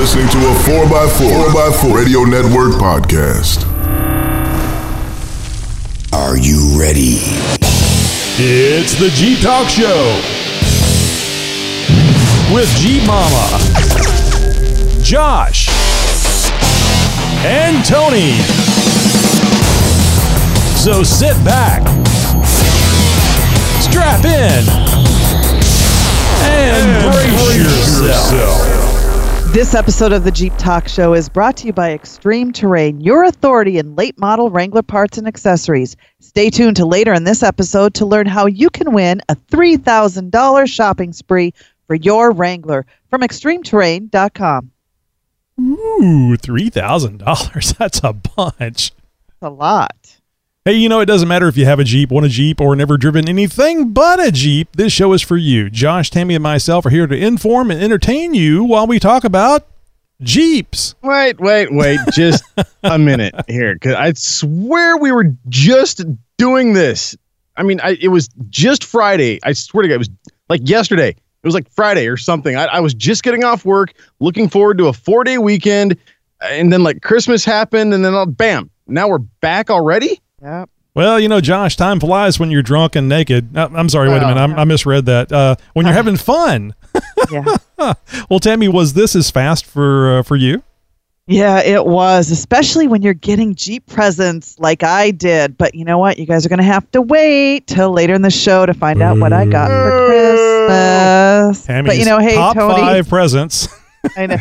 listening to a 4x4, 4x4 Radio Network podcast. Are you ready? It's the Jeep Talk Show with G Mama, Josh, and Tony. So sit back, strap in, and, brace, yourself. This episode of the Jeep Talk Show is brought to you by Extreme Terrain, your authority in late model Wrangler parts and accessories. Stay tuned to later in this episode to learn how you can win a $3,000 shopping spree for your Wrangler from extremeterrain.com. Ooh, $3,000. That's a bunch. A lot. Hey, you know, it doesn't matter if you have a Jeep, want a Jeep, or never driven anything but a Jeep. This show is for you. Josh, Tammy, and myself are here to inform and entertain you while we talk about Jeeps. Wait, wait, wait, just a minute here. Cause I swear we were just doing this. I mean, I, it was just Friday. I swear to God, it was like yesterday. It was like Friday or something. I, I was just getting off work, looking forward to a four day weekend. And then like Christmas happened, and then I'll, bam, now we're back already. Yep. Well, you know, Josh, time flies when you're drunk and naked. Uh, I'm sorry, wait a minute. I'm, I misread that. Uh, when you're having fun. Yeah. Well, Tammy, was this as fast for uh, for you? yeah, it was, especially when you're getting Jeep presents like I did. But you know what? You guys are going to have to wait till later in the show to find out what I got for Christmas. Tammy's but you know, hey, top Tony. five presents. I know.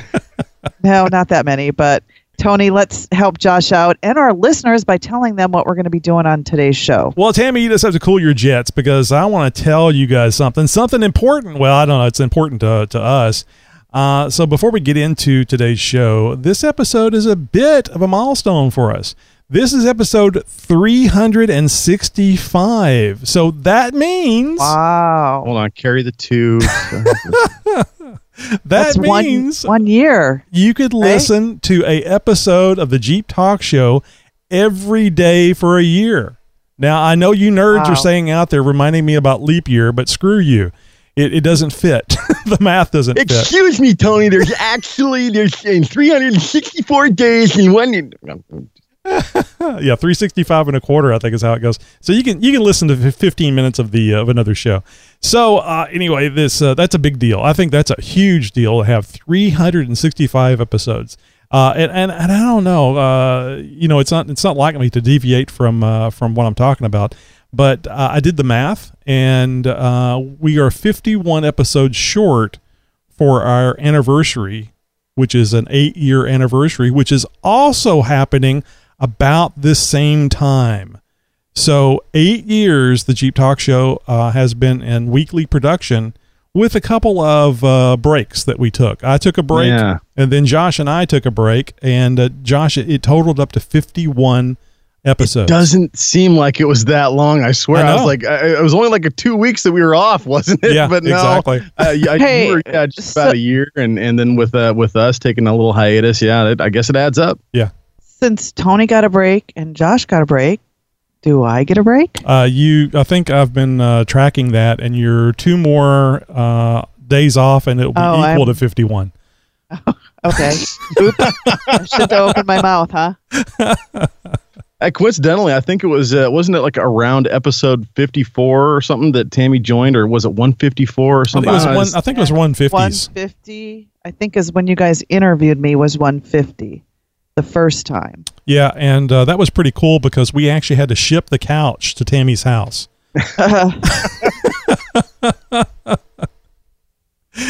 no, not that many, but Tony, let's help Josh out and our listeners by telling them what we're going to be doing on today's show. Well, Tammy, you just have to cool your jets because I want to tell you guys something, something important. Well, I don't know, it's important to, to us. Uh, so before we get into today's show, this episode is a bit of a milestone for us. This is episode 365. So that means Wow. Hold on, carry the two. that That's means one, one year. you could eh? listen to a episode of the Jeep Talk Show every day for a year. Now I know you nerds Wow. are saying out there reminding me about leap year, but screw you. It, it doesn't fit. the math doesn't fit. Excuse me, Tony. There's actually there's in 364 days in one. yeah, three sixty five and a quarter, I think is how it goes. So you can you can listen to fifteen minutes of the uh, of another show. So uh, anyway, this uh, that's a big deal. I think that's a huge deal to have three hundred and sixty five episodes. Uh, and, and and I don't know, uh, you know, it's not it's not like me to deviate from uh, from what I'm talking about, but I did the math, and we are 51 episodes short for our anniversary, which is an eight year anniversary, which is also happening about this same time. So, eight years the Jeep Talk Show uh, has been in weekly production with a couple of uh, breaks that we took. I took a break, Yeah. and then Josh and I took a break, and uh, Josh, it, it totaled up to 51 episodes. It Doesn't seem like it was that long. I swear. I I, was like, I, it was only like a two weeks that we were off, wasn't it? Yeah, but no, exactly. Uh, yeah, Hey, you were, yeah, just so- about a year, and and then with uh, with us taking a little hiatus, yeah, it, I guess it adds up. Since Tony got a break and Josh got a break, do I get a break? Uh, you, I think I've been uh, tracking that, and you're two more uh, days off, and it'll be Oh, equal I'm- to 51. Okay. Oops. I should have opened my mouth, huh? Uh, coincidentally, I think it was uh, wasn't it like around episode fifty four or something that Tammy joined, or was it one fifty four or I think something? it was I one. was- I think it was 150s. 150, I think, is when you guys interviewed me, was 150 the first time. Yeah, and uh, that was pretty cool because we actually had to ship the couch to Tammy's house.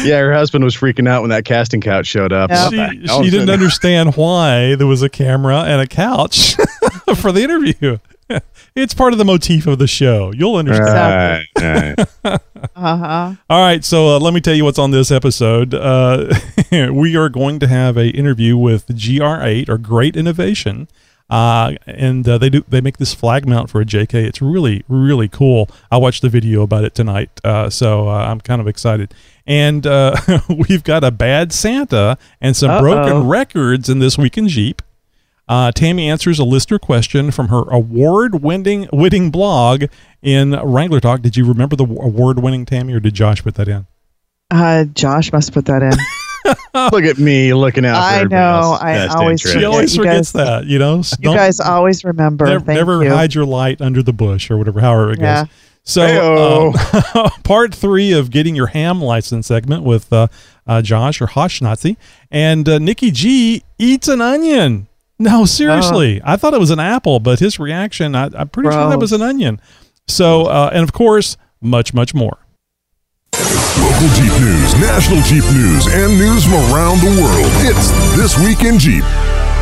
yeah, her husband was freaking out when that casting couch showed up. Yeah. What She, she didn't understand why there was a camera and a couch for the interview. It's part of the motif of the show. You'll understand. Right, right. Uh huh. All right, so uh, let me tell you what's on this episode. Uh, we are going to have a interview with GR8 or Great Innovation, uh, and uh, they do they make this flag mount for a JK. It's really really cool. I watched the video about it tonight, uh, so uh, I'm kind of excited. And uh, we've got a bad Santa and some Uh-oh. broken records in this week in Jeep. Uh, Tammy answers a listener question from her award-winning winning blog in Wrangler Talk. Did you remember the award-winning Tammy, or did Josh put that in? Uh, Josh must put that in. Look at me looking out I know, I best always interest. She always you forgets guys- that, you know. You guys always remember. never, Thank never you. hide your light under the bush or whatever, however it Yeah. goes. So, um, part three of getting your ham license segment with uh, uh, Josh or Hoshnasi and uh, Nikki G eats an onion. No, seriously, I thought it was an apple, but his reaction, I, I'm pretty sure that was an onion. So, uh, and of course, much, much more. Local Jeep news, national Jeep news, and news from around the world. It's This Week in Jeep.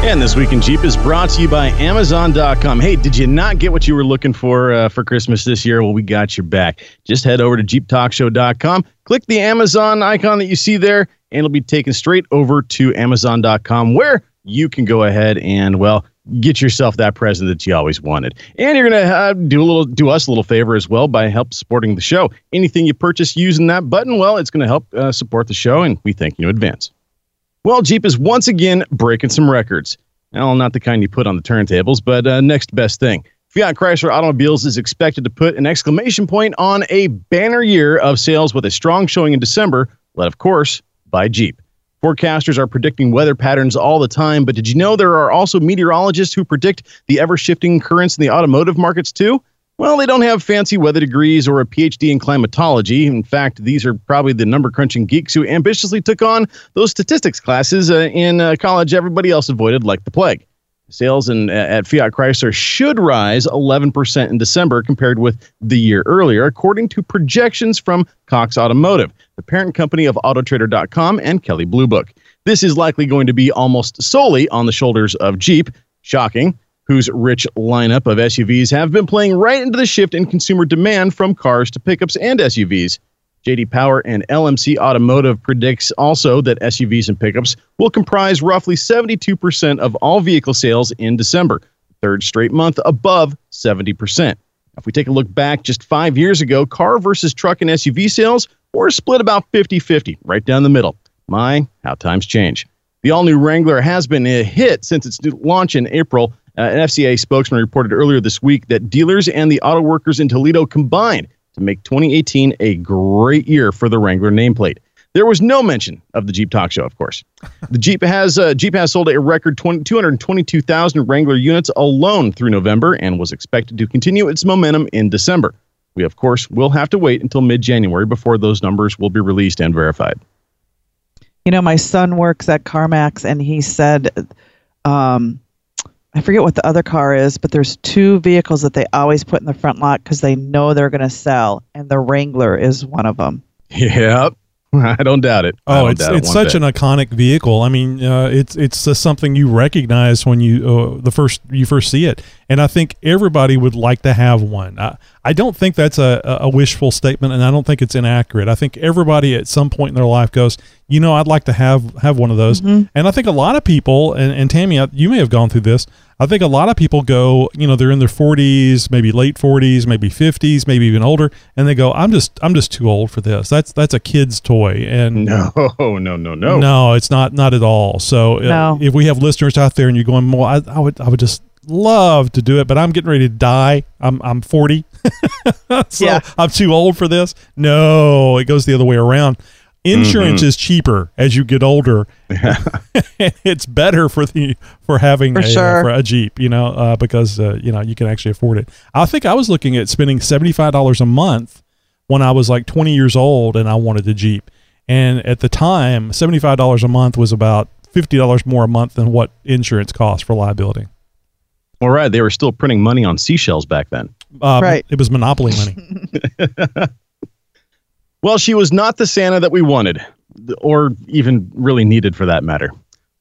And this week in Jeep is brought to you by Amazon.com. Hey, did you not get what you were looking for uh, for Christmas this year? Well, we got your back. Just head over to JeepTalkShow.com, click the Amazon icon that you see there, and it'll be taken straight over to Amazon.com where you can go ahead and, well, get yourself that present that you always wanted. And you're gonna uh, do a little, do us a little favor as well by help supporting the show. Anything you purchase using that button, well, it's going to help uh, support the show, and we thank you in advance. Well, Jeep is once again breaking some records. Well, not the kind you put on the turntables, but uh, next best thing. Fiat Chrysler Automobiles is expected to put an exclamation point on a banner year of sales with a strong showing in December, led, of course, by Jeep. Forecasters are predicting weather patterns all the time, but did you know there are also meteorologists who predict the ever shifting currents in the automotive markets too? Well, they don't have fancy weather degrees or a PhD in climatology. In fact, these are probably the number crunching geeks who ambitiously took on those statistics classes uh, in uh, college everybody else avoided like the plague. Sales in, at Fiat Chrysler should rise 11% in December compared with the year earlier, according to projections from Cox Automotive, the parent company of Autotrader.com and Kelley Blue Book. This is likely going to be almost solely on the shoulders of Jeep. Shocking whose rich lineup of SUVs have been playing right into the shift in consumer demand from cars to pickups and SUVs. JD Power and LMC Automotive predicts also that SUVs and pickups will comprise roughly 72% of all vehicle sales in December, third straight month above 70%. If we take a look back just five years ago, car versus truck and SUV sales were split about 50 50, right down the middle. My, how times change. The all new Wrangler has been a hit since its launch in April. Uh, an FCA spokesman reported earlier this week that dealers and the auto workers in Toledo combined to make 2018 a great year for the Wrangler nameplate. There was no mention of the Jeep Talk Show, of course. The Jeep has uh, Jeep has sold a record 20, 222,000 Wrangler units alone through November and was expected to continue its momentum in December. We, of course, will have to wait until mid January before those numbers will be released and verified. You know, my son works at CarMax, and he said, um, I forget what the other car is, but there's two vehicles that they always put in the front lot because they know they're going to sell, and the Wrangler is one of them. Yep. I don't doubt it. Oh, it's it it's such bit. an iconic vehicle. I mean, uh, it's it's uh, something you recognize when you uh, the first you first see it, and I think everybody would like to have one. I, I don't think that's a, a wishful statement, and I don't think it's inaccurate. I think everybody at some point in their life goes, you know, I'd like to have have one of those, and I think a lot of people, and, and Tammy, uh, you may have gone through this. I think a lot of people go, you know, they're in their 40s, maybe late 40s, maybe 50s, maybe even older, and they go, I'm just I'm just too old for this. That's that's a kid's toy, and No, no, no, no. no, it's not not at all. So uh, No. if we have listeners out there and you're going, well, I, I would I would just love to do it, but I'm getting ready to die. I'm I'm 40, so Yeah. I'm too old for this. No, it goes the other way around. Insurance is cheaper as you get older. Yeah. it's better for the for having For a, uh, for a Jeep, you know, uh, because uh, you know you can actually afford it. I think I was looking at spending seventy five dollars a month when I was like twenty years old and I wanted a Jeep. And at the time, seventy five dollars a month was about fifty dollars more a month than what insurance costs for liability. All right. They were still printing money on seashells back then. Uh, Right. It was monopoly money. Well, she was not the Santa that we wanted, or even really needed for that matter.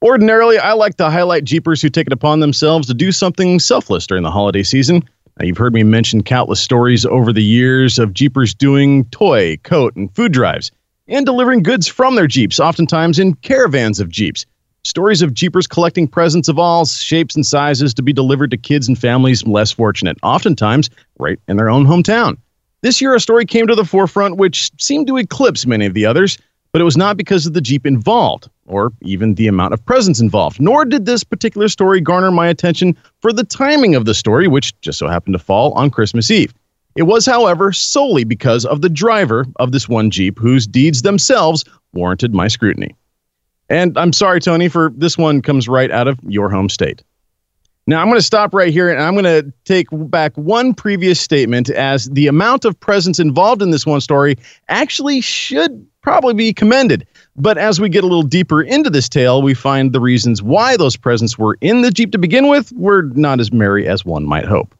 Ordinarily, I like to highlight Jeepers who take it upon themselves to do something selfless during the holiday season. Now, you've heard me mention countless stories over the years of Jeepers doing toy, coat, and food drives, and delivering goods from their Jeeps, oftentimes in caravans of Jeeps. Stories of Jeepers collecting presents of all shapes and sizes to be delivered to kids and families less fortunate, oftentimes right in their own hometown. This year, a story came to the forefront which seemed to eclipse many of the others, but it was not because of the Jeep involved, or even the amount of presents involved. Nor did this particular story garner my attention for the timing of the story, which just so happened to fall on Christmas Eve. It was, however, solely because of the driver of this one Jeep whose deeds themselves warranted my scrutiny. And I'm sorry, Tony, for this one comes right out of your home state. Now, I'm going to stop right here and I'm going to take back one previous statement as the amount of presence involved in this one story actually should probably be commended. But as we get a little deeper into this tale, we find the reasons why those presents were in the Jeep to begin with were not as merry as one might hope.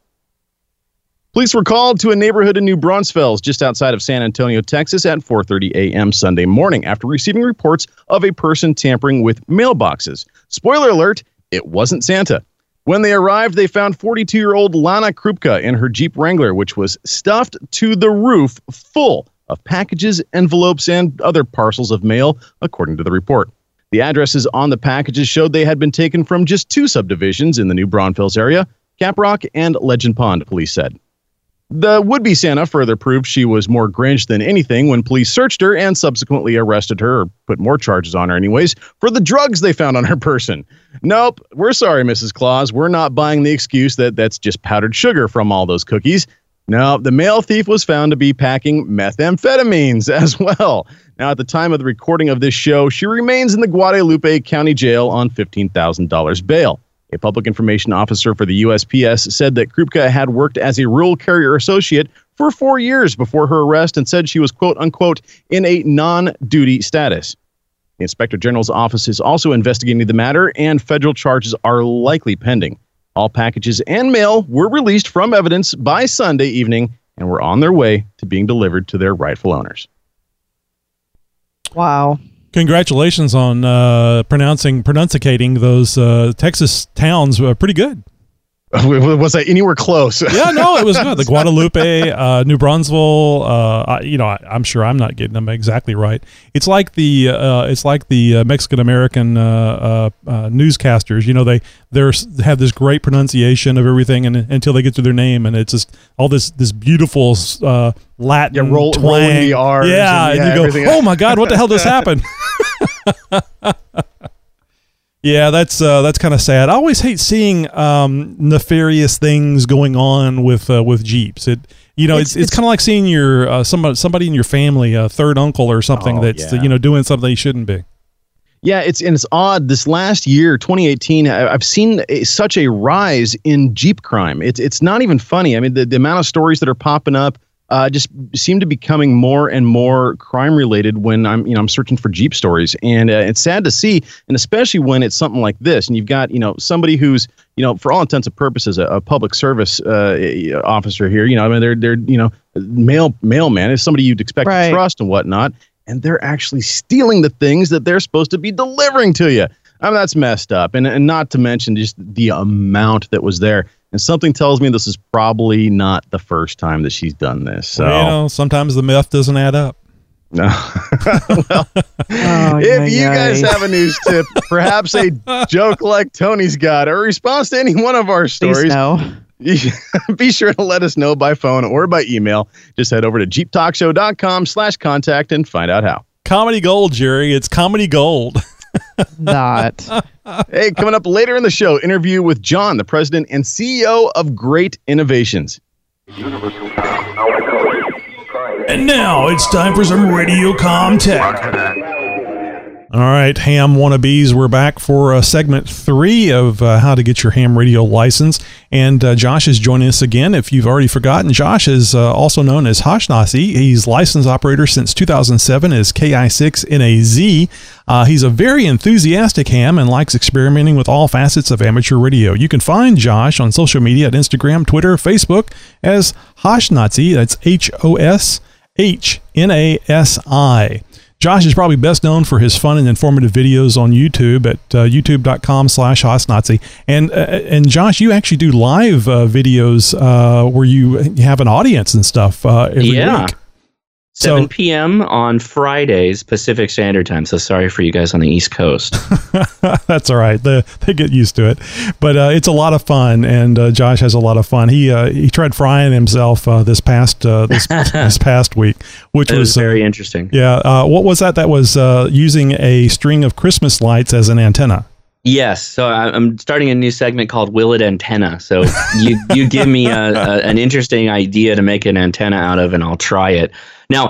Police were called to a neighborhood in New Braunfels, just outside of San Antonio, Texas, at 4:30 a.m. Sunday morning after receiving reports of a person tampering with mailboxes. Spoiler alert: it wasn't Santa. When they arrived, they found 42-year-old Lana Krupka in her Jeep Wrangler, which was stuffed to the roof, full of packages, envelopes, and other parcels of mail, according to the report. The addresses on the packages showed they had been taken from just two subdivisions in the New Braunfels area, Caprock and Legend Pond, police said. The would be Santa further proved she was more Grinch than anything when police searched her and subsequently arrested her, or put more charges on her, anyways, for the drugs they found on her person. Nope, we're sorry, Mrs. Claus. We're not buying the excuse that that's just powdered sugar from all those cookies. No, the mail thief was found to be packing methamphetamines as well. Now, at the time of the recording of this show, she remains in the Guadalupe County Jail on $15,000 bail. A public information officer for the USPS said that Krupka had worked as a rural carrier associate for four years before her arrest and said she was, quote unquote, in a non duty status. The Inspector General's office is also investigating the matter, and federal charges are likely pending. All packages and mail were released from evidence by Sunday evening and were on their way to being delivered to their rightful owners. Wow. Congratulations on uh, pronouncing pronunciating those uh, Texas towns uh, pretty good. Was that anywhere close? yeah, no, it was good. The Guadalupe, uh, New Brunswick. Uh, I, you know, I, am sure I'm not getting them exactly right. It's like the uh, it's like the uh, Mexican American uh, uh, newscasters. You know, they they have this great pronunciation of everything, and until they get to their name, and it's just all this this beautiful Latin yeah, roll, twang. rolling the R's. Yeah, and, yeah and you go, oh my God, what the hell just happened? Yeah, that's uh, that's kind of sad. I always hate seeing um, nefarious things going on with uh, with Jeeps. It you know it's it's, it's kind of like seeing your uh, somebody somebody in your family, a third uncle or something oh, that's yeah. you know doing something they shouldn't be. Yeah, it's and it's odd. This last year, 2018, I've seen a, such a rise in Jeep crime. It's it's not even funny. I mean, the, the amount of stories that are popping up uh, just seem to be becoming more and more crime related when I'm you know I'm searching for Jeep stories, and uh, it's sad to see, and especially when it's something like this, and you've got you know somebody who's you know for all intents and purposes a, a public service uh, officer here. You know, I mean they're they're you know mail mailman is somebody you'd expect right. to trust and whatnot, and they're actually stealing the things that they're supposed to be delivering to you. I mean, that's messed up. And, and not to mention just the amount that was there. And something tells me this is probably not the first time that she's done this. So, well, you know, sometimes the myth doesn't add up. No. well, Oh, if you yay. guys have a news tip, perhaps a joke like Tony's got, or a response to any one of our stories, no. be sure to let us know by phone or by email. Just head over to jeeptalkshow.com slash contact and find out how. Comedy gold, Jerry. It's comedy gold. Not. Hey, coming up later in the show, interview with John, the president and CEO of Great Innovations. And now it's time for some Radio com Tech. All right, ham wannabes, we're back for uh, segment three of uh, how to get your ham radio license. And uh, Josh is joining us again. If you've already forgotten, Josh is uh, also known as Hoshnasi. He's licensed operator since 2007 as KI6NAZ. Uh, he's a very enthusiastic ham and likes experimenting with all facets of amateur radio. You can find Josh on social media at Instagram, Twitter, Facebook as Hoshnasi. That's H O S H N A S I. Josh is probably best known for his fun and informative videos on YouTube at uh, youtube.com slash Hoshnasi. And, uh, and Josh, you actually do live uh, videos uh, where you have an audience and stuff uh, every Yeah. week. 7 So- p.m. on Fridays Pacific Standard Time. So sorry for you guys on the East Coast. That's all right. They, they get used to it, but uh, it's a lot of fun, and uh, Josh has a lot of fun. He uh, he tried frying himself uh, this past uh, this this past week, which It was uh, very interesting. yeah. Uh, what was that? That was uh, using a string of Christmas lights as an antenna. Yes. So I- I'm starting a new segment called Will It Antenna. So you you give me a, a, an interesting idea to make an antenna out of, and I'll try it. Now,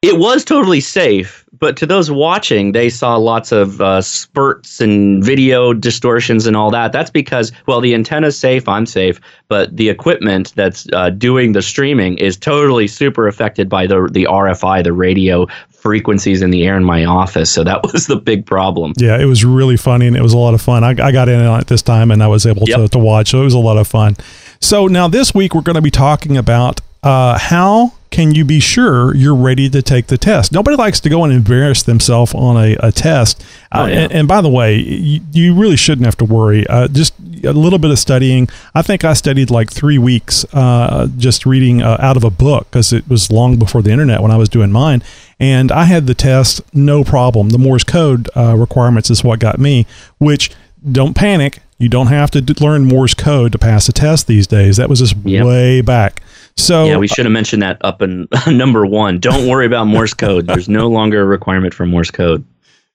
it was totally safe, but to those watching, they saw lots of uh, spurts and video distortions and all that. That's because, well, the antenna's safe, I'm safe, but the equipment that's uh, doing the streaming is totally super affected by the the RFI, the radio frequencies in the air in my office. So that was the big problem. Yeah, it was really funny and it was a lot of fun. I, I got in on it this time and I was able to, to watch. So it was a lot of fun. So now this week we're going to be talking about uh, how can you be sure you're ready to take the test? Nobody likes to go and embarrass themselves on a, a test. Oh, Uh, and, and by the way, you, you really shouldn't have to worry. Uh, just a little bit of studying. I think I studied like three weeks uh, just reading uh, out of a book because it was long before the internet when I was doing mine. And I had the test no problem. The Morse code uh, requirements is what got me, which don't panic. You don't have to learn Morse code to pass a test these days. That was just Yep. way back. So Yeah, we should have mentioned that up in number one. Don't worry about Morse code. There's no longer a requirement for Morse code.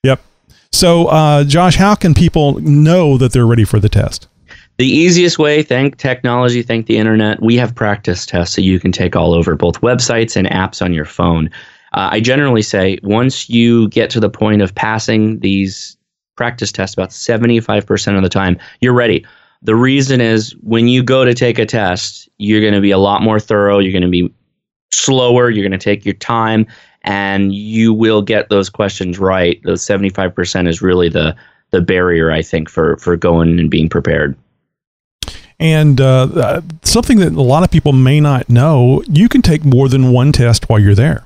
Yep. So, uh, Josh, how can people know that they're ready for the test? The easiest way, thank technology, thank the internet, we have practice tests that you can take all over both websites and apps on your phone. Uh, I generally say once you get to the point of passing these practice tests about 75% of the time, you're ready. The reason is when you go to take a test, you're going to be a lot more thorough, you're going to be slower, you're going to take your time, and you will get those questions right. Those 75% is really the the barrier, I think, for for going and being prepared. And uh, uh, something that a lot of people may not know, you can take more than one test while you're there.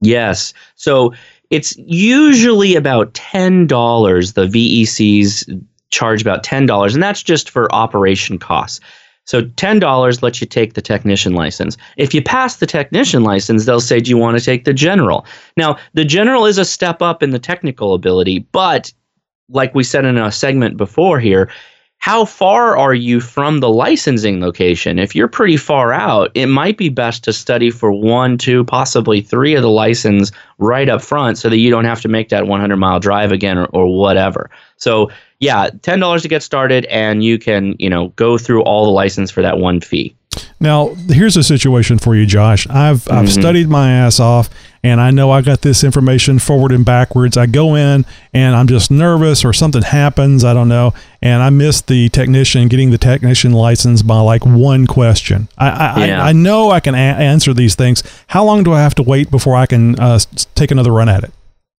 Yes. So it's usually about ten dollars. The VECs charge about ten dollars, and that's just for operation costs. So ten dollars lets you take the technician license. If you pass the technician license, they'll say, "Do you want to take the general?" Now, the general is a step up in the technical ability, but like we said in a segment before here, how far are you from the licensing location? If you're pretty far out, it might be best to study for one, two, possibly three of the license right up front so that you don't have to make that 100 mile drive again or, or whatever. So, yeah, $10 to get started and you can, you know, go through all the license for that one fee. Now, here's a situation for you, Josh. I've I've studied my ass off, and I know I got this information forward and backwards. I go in, and I'm just nervous, or something happens. I don't know, and I missed the technician getting the technician license by like one question. I I, Yeah. I, I know I can a- answer these things. How long do I have to wait before I can uh, take another run at it?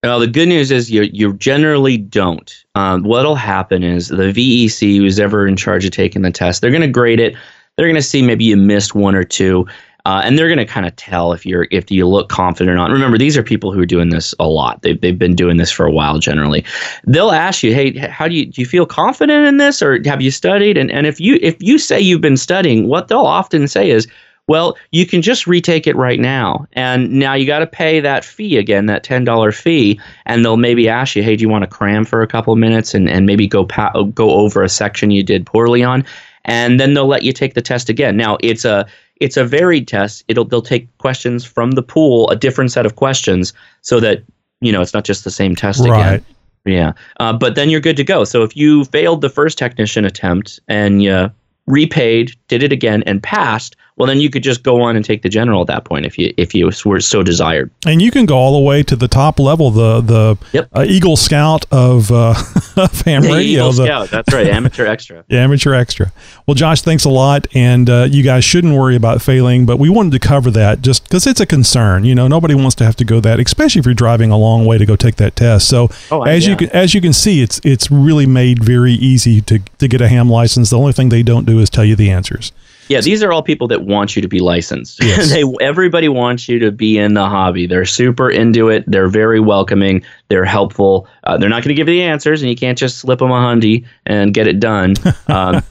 Well, the good news is you you generally don't. Um, what'll happen is the VEC, who's ever in charge of taking the test, they're going to grade it. They're going to see maybe you missed one or two, uh, and they're going to kind of tell if you're if you look confident or not. Remember, these are people who are doing this a lot. They've they've been doing this for a while. Generally, they'll ask you, "Hey, how do you do? You feel confident in this, or have you studied?" And and if you if you say you've been studying, what they'll often say is, well, you can just retake it right now. And now you got to pay that fee again, that $10 fee. And they'll maybe ask you, hey, do you want to cram for a couple of minutes and, and maybe go, pa- go over a section you did poorly on? And then they'll let you take the test again. Now, it's a it's a varied test. It'll they'll take questions from the pool, a different set of questions, so that you know it's not just the same test Right. again. Yeah, uh, but then you're good to go. So if you failed the first technician attempt and you repaid, did it again, and passed, well, then you could just go on and take the general at that point if you if you were so desired. And you can go all the way to the top level, the the Yep. uh, Eagle Scout of uh, of ham The radio. Eagle the- Scout, that's right, amateur extra. Yeah, amateur extra. Well, Josh, thanks a lot, and uh, you guys shouldn't worry about failing. But we wanted to cover that just because it's a concern. You know, nobody wants to have to go that, especially if you're driving a long way to go take that test. So, Oh, as you can as you can see, it's it's really made very easy to to get a ham license. The only thing they don't do is tell you the answers. Yeah, these are all people that want you to be licensed. Yes. they everybody wants you to be in the hobby. They're super into it. They're very welcoming. They're helpful. Uh, they're not going to give you the answers, and you can't just slip them a hundy and get it done. Um,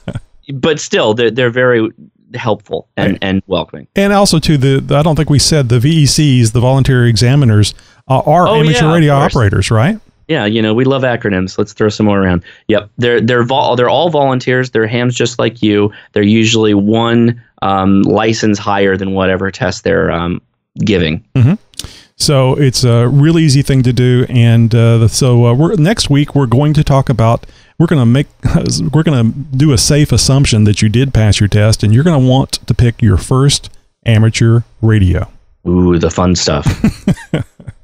but still, they're they're very helpful and, and welcoming. And also, to the, I don't think we said the VECs, the voluntary examiners, uh, are Oh, amateur yeah, radio operators, right? Yeah, you know we love acronyms. Let's throw some more around. Yep, they're they're vol- they're all volunteers. They're hams just like you. They're usually one um, license higher than whatever test they're um, giving. So it's a really easy thing to do. And uh, so uh, we're, next week we're going to talk about we're going to make we're going to do a safe assumption that you did pass your test, and you're going to want to pick your first amateur radio. Ooh, the fun stuff.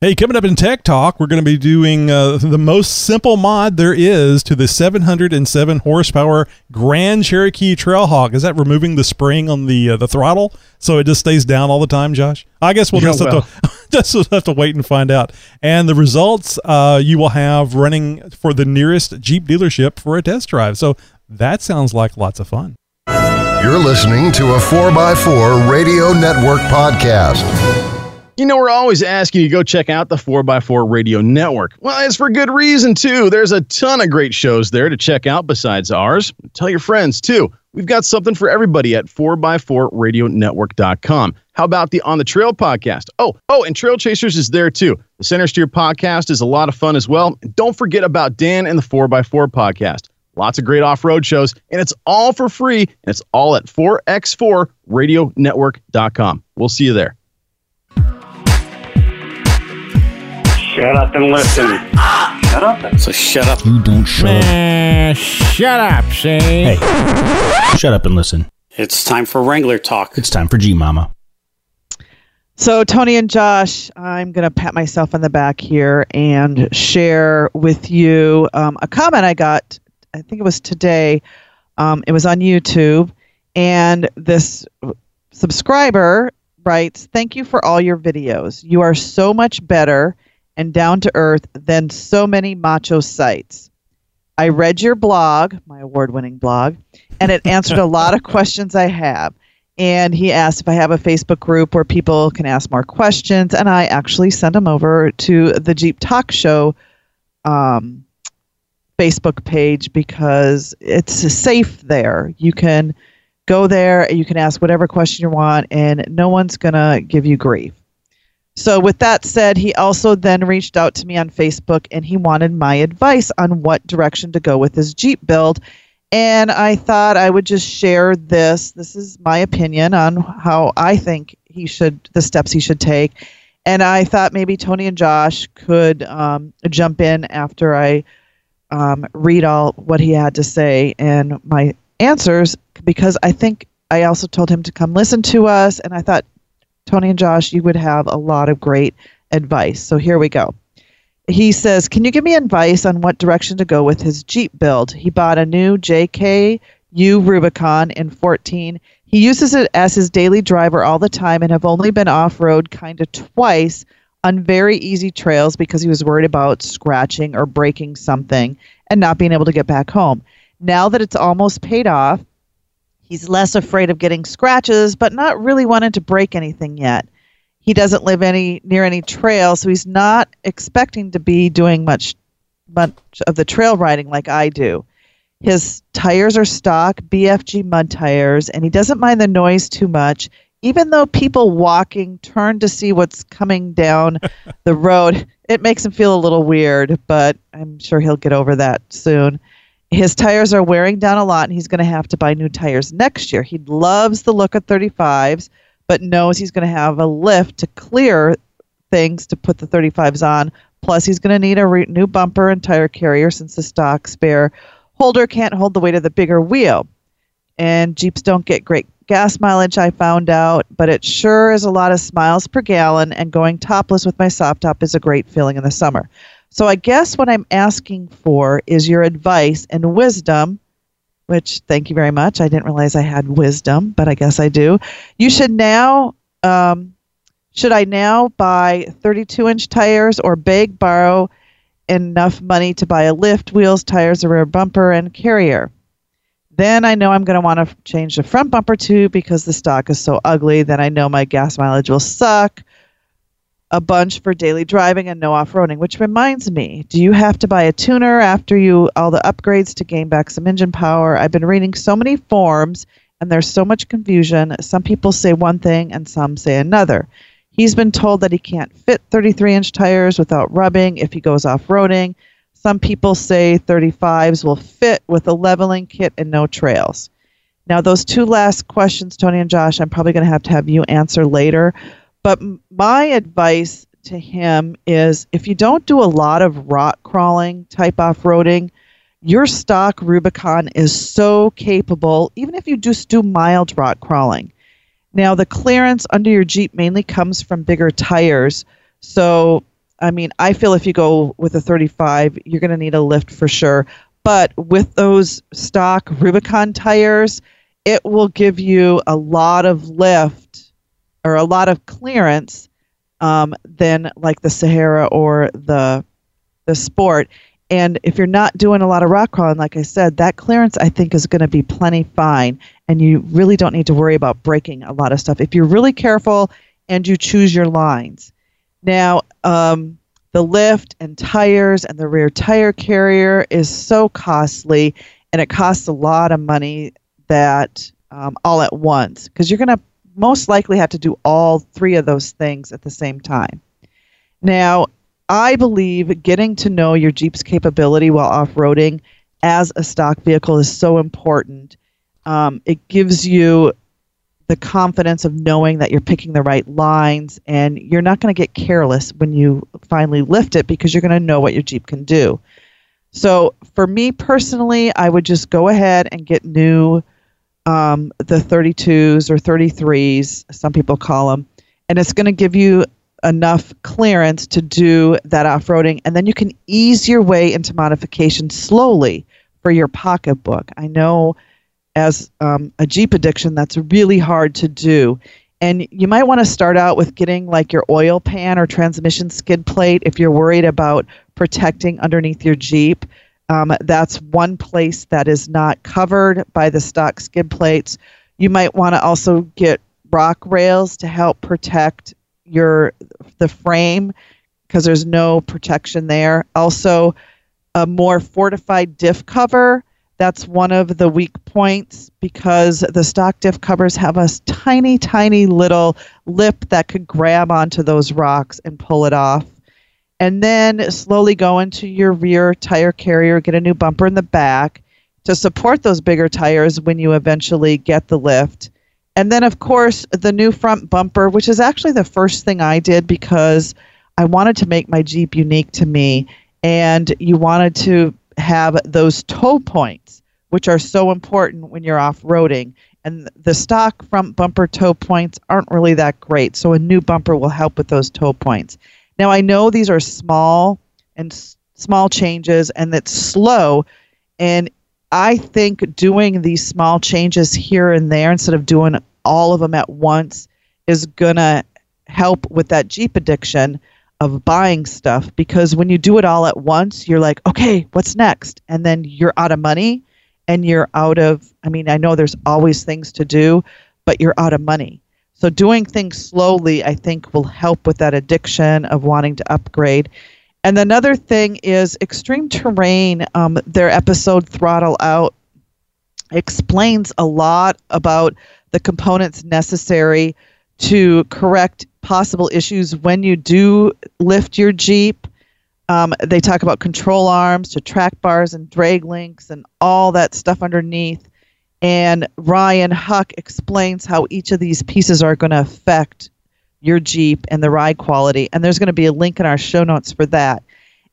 Hey, coming up in Tech Talk, we're going to be doing uh, the most simple mod there is to the 707 horsepower Grand Cherokee Trackhawk. Is that removing the spring on the uh, the throttle so it just stays down all the time, Josh? I guess we'll Yeah, just, have to, just have to wait and find out. And the results uh, you will have running for the nearest Jeep dealership for a test drive. So that sounds like lots of fun. You're listening to a 4x4 Radio Network podcast. You know, we're always asking you to go check out the 4x4 Radio Network. Well, it's for good reason, too. There's a ton of great shows there to check out besides ours. Tell your friends, too. We've got something for everybody at 4x4radionetwork.com. How about the On the Trail podcast? Oh, oh, and Trail Chasers is there, too. The Center Steer podcast is a lot of fun as well. And don't forget about Dan and the 4x4 podcast. Lots of great off road shows, and it's all for free, and it's all at 4x4radionetwork.com. We'll see you there. Shut up and listen. Shut up. So shut up. You don't shut up. Shut up, Shane. Hey, shut up and listen. It's time for Wrangler talk. It's time for G Mama. So, Tony and Josh, I'm going to pat myself on the back here and share with you um, a comment I got, I think it was today. Um, it was on YouTube. And this subscriber writes Thank you for all your videos. You are so much better and down to earth than so many macho sites. I read your blog, my award winning blog, and it answered a lot of questions I have. And he asked if I have a Facebook group where people can ask more questions. And I actually sent him over to the Jeep Talk Show um, Facebook page because it's safe there. You can go there, you can ask whatever question you want, and no one's going to give you grief. So, with that said, he also then reached out to me on Facebook and he wanted my advice on what direction to go with his Jeep build. And I thought I would just share this. This is my opinion on how I think he should, the steps he should take. And I thought maybe Tony and Josh could um, jump in after I um, read all what he had to say and my answers because I think I also told him to come listen to us. And I thought, Tony and Josh, you would have a lot of great advice. So here we go. He says, Can you give me advice on what direction to go with his Jeep build? He bought a new JKU Rubicon in 14. He uses it as his daily driver all the time and have only been off road kind of twice on very easy trails because he was worried about scratching or breaking something and not being able to get back home. Now that it's almost paid off, He's less afraid of getting scratches, but not really wanting to break anything yet. He doesn't live any near any trail, so he's not expecting to be doing much much of the trail riding like I do. His tires are stock BFG mud tires, and he doesn't mind the noise too much. Even though people walking turn to see what's coming down the road, it makes him feel a little weird, but I'm sure he'll get over that soon his tires are wearing down a lot and he's going to have to buy new tires next year. He loves the look of 35s, but knows he's going to have a lift to clear things to put the 35s on. Plus, he's going to need a re- new bumper and tire carrier since the stock spare holder can't hold the weight of the bigger wheel. And Jeeps don't get great gas mileage, I found out, but it sure is a lot of smiles per gallon, and going topless with my soft top is a great feeling in the summer. So I guess what I'm asking for is your advice and wisdom, which thank you very much. I didn't realize I had wisdom, but I guess I do. You should now, um, should I now buy 32 inch tires or beg, borrow enough money to buy a lift, wheels, tires, a rear bumper, and carrier? Then I know I'm going to want to change the front bumper too because the stock is so ugly. Then I know my gas mileage will suck a bunch for daily driving and no off-roading which reminds me do you have to buy a tuner after you all the upgrades to gain back some engine power? I've been reading so many forums and there's so much confusion. Some people say one thing and some say another. He's been told that he can't fit 33 inch tires without rubbing if he goes off-roading. Some people say 35s will fit with a leveling kit and no trails. Now those two last questions tony and josh i'm probably going to have to have you answer later but my advice to him is if you don't do a lot of rock crawling type off roading, your stock Rubicon is so capable, even if you just do mild rock crawling. Now, the clearance under your Jeep mainly comes from bigger tires. So I mean, I feel if you go with a 35, you're going to need a lift for sure. But with those stock Rubicon tires, it will give you a lot of lift or a lot of clearance um, than like the Sahara or the the Sport. And if you're not doing a lot of rock crawling, like I said, that clearance I think is going to be plenty fine, and you really don't need to worry about breaking a lot of stuff if you're really careful and you choose your lines. Now, um, the lift and tires and the rear tire carrier is so costly, and it costs a lot of money that um, all at once because you're going to most likely have to do all three of those things at the same time. Now, I believe getting to know your Jeep's capability while off roading as a stock vehicle is so important. Um, it gives you the confidence of knowing that you're picking the right lines and you're not going to get careless when you finally lift it because you're going to know what your Jeep can do. So, for me personally, I would just go ahead and get new um, the 32s or 33s, some people call them, and it's going to give you enough clearance to do that off roading, and then you can ease your way into modification slowly for your pocketbook. I know as um, a Jeep addiction, that's really hard to do. And you might want to start out with getting like your oil pan or transmission skid plate if you're worried about protecting underneath your Jeep. Um, that's one place that is not covered by the stock skid plates. You might want to also get rock rails to help protect your the frame because there's no protection there. Also, a more fortified diff cover. That's one of the weak points because the stock diff covers have a tiny, tiny little lip that could grab onto those rocks and pull it off and then slowly go into your rear tire carrier, get a new bumper in the back to support those bigger tires when you eventually get the lift. And then, of course, the new front bumper, which is actually the first thing I did because I wanted to make my Jeep unique to me. And you wanted to have those tow points, which are so important when you're off roading. And the stock front bumper tow points aren't really that great. So a new bumper will help with those tow points. Now I know these are small and s- small changes and that's slow and I think doing these small changes here and there instead of doing all of them at once is going to help with that Jeep addiction of buying stuff because when you do it all at once, you're like, okay, what's next? And then you're out of money and you're out of, I mean, I know there's always things to do, but you're out of money. So doing things slowly, I think, will help with that addiction of wanting to upgrade. And another thing is extreme terrain. Um, their episode Throttle Out explains a lot about the components necessary to correct possible issues when you do lift your Jeep. Um, they talk about control arms to track bars and drag links and all that stuff underneath. And Ryan Huck explains how each of these pieces are going to affect your Jeep and the ride quality. And there's going to be a link in our show notes for that.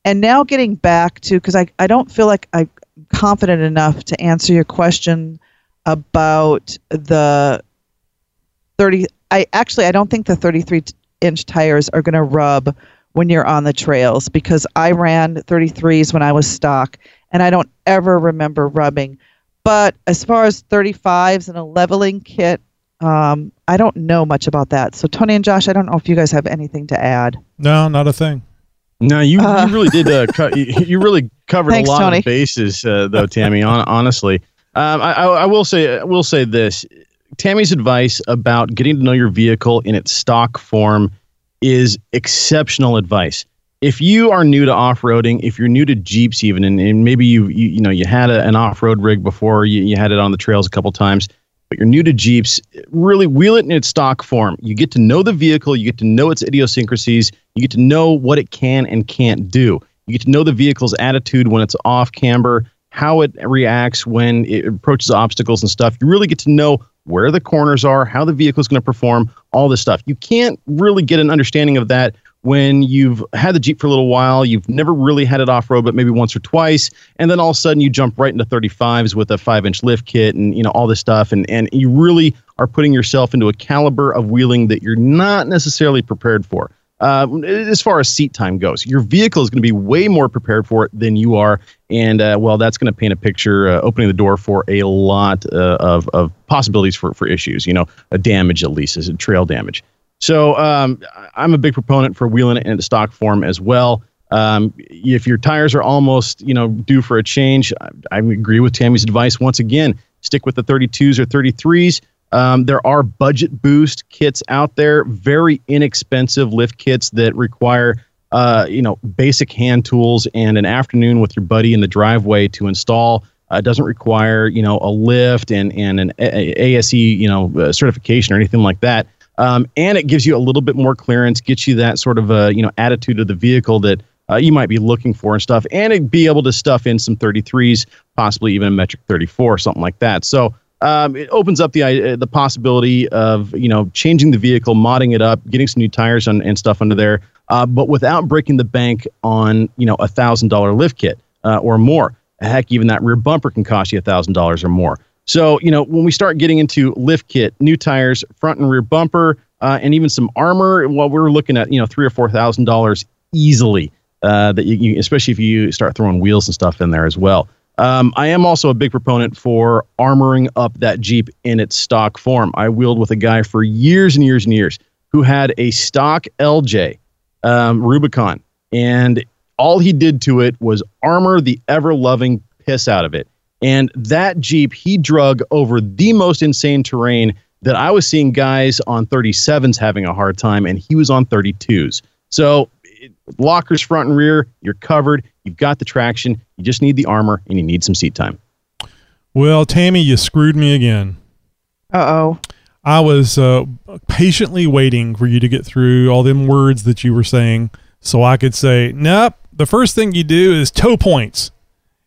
And now getting back to, because I, I don't feel like I'm confident enough to answer your question about the 30. I actually, I don't think the 33 inch tires are going to rub when you're on the trails because I ran 33s when I was stock and I don't ever remember rubbing. But as far as 35s and a leveling kit, um, I don't know much about that. So Tony and Josh, I don't know if you guys have anything to add. No, not a thing. No, you, Uh, you really did. Uh, co- you, you really covered Thanks, a lot Tony. of bases, uh, though, Tammy. On, honestly, um, I, I, I will say, I will say this: Tammy's advice about getting to know your vehicle in its stock form is exceptional advice. If you are new to off-roading, if you're new to Jeeps, even, and, and maybe you, you you know you had a, an off-road rig before, you, you had it on the trails a couple times, but you're new to Jeeps, really wheel it in its stock form. You get to know the vehicle, you get to know its idiosyncrasies, you get to know what it can and can't do. You get to know the vehicle's attitude when it's off camber, how it reacts when it approaches obstacles and stuff. You really get to know where the corners are, how the vehicle is going to perform, all this stuff. You can't really get an understanding of that when you've had the Jeep for a little while, you've never really had it off road, but maybe once or twice, and then all of a sudden you jump right into 35s with a five inch lift kit and you know all this stuff, and and you really are putting yourself into a caliber of wheeling that you're not necessarily prepared for. uh, as far as seat time goes. Your vehicle is going to be way more prepared for it than you are. And uh, well, that's going to paint a picture, uh, opening the door for a lot uh, of, of possibilities for, for issues, you know, a damage at least, is a trail damage. So um, I'm a big proponent for wheeling it into stock form as well. Um, if your tires are almost, you know, due for a change, I, I agree with Tammy's advice. Once again, stick with the 32s or 33s. Um, there are budget boost kits out there, very inexpensive lift kits that require, uh, you know, basic hand tools and an afternoon with your buddy in the driveway to install. Uh, doesn't require, you know, a lift and and an ASE, you know, uh, certification or anything like that. Um, and it gives you a little bit more clearance, gets you that sort of a you know attitude of the vehicle that uh, you might be looking for and stuff, and it be able to stuff in some 33s, possibly even a metric 34, something like that. So um, it opens up the uh, the possibility of you know changing the vehicle, modding it up, getting some new tires on, and stuff under there, uh, but without breaking the bank on you know a thousand dollar lift kit uh, or more. Heck, even that rear bumper can cost you a thousand dollars or more. So you know when we start getting into lift kit, new tires, front and rear bumper, uh, and even some armor, well, we're looking at you know three or four thousand dollars easily. Uh, that you, you, especially if you start throwing wheels and stuff in there as well. Um, I am also a big proponent for armoring up that Jeep in its stock form. I wheeled with a guy for years and years and years who had a stock LJ um, Rubicon, and all he did to it was armor the ever loving piss out of it. And that Jeep, he drug over the most insane terrain that I was seeing guys on 37s having a hard time, and he was on 32s. So it, lockers front and rear, you're covered. You've got the traction. You just need the armor, and you need some seat time. Well, Tammy, you screwed me again. Uh oh. I was uh, patiently waiting for you to get through all them words that you were saying so I could say, nope, the first thing you do is tow points.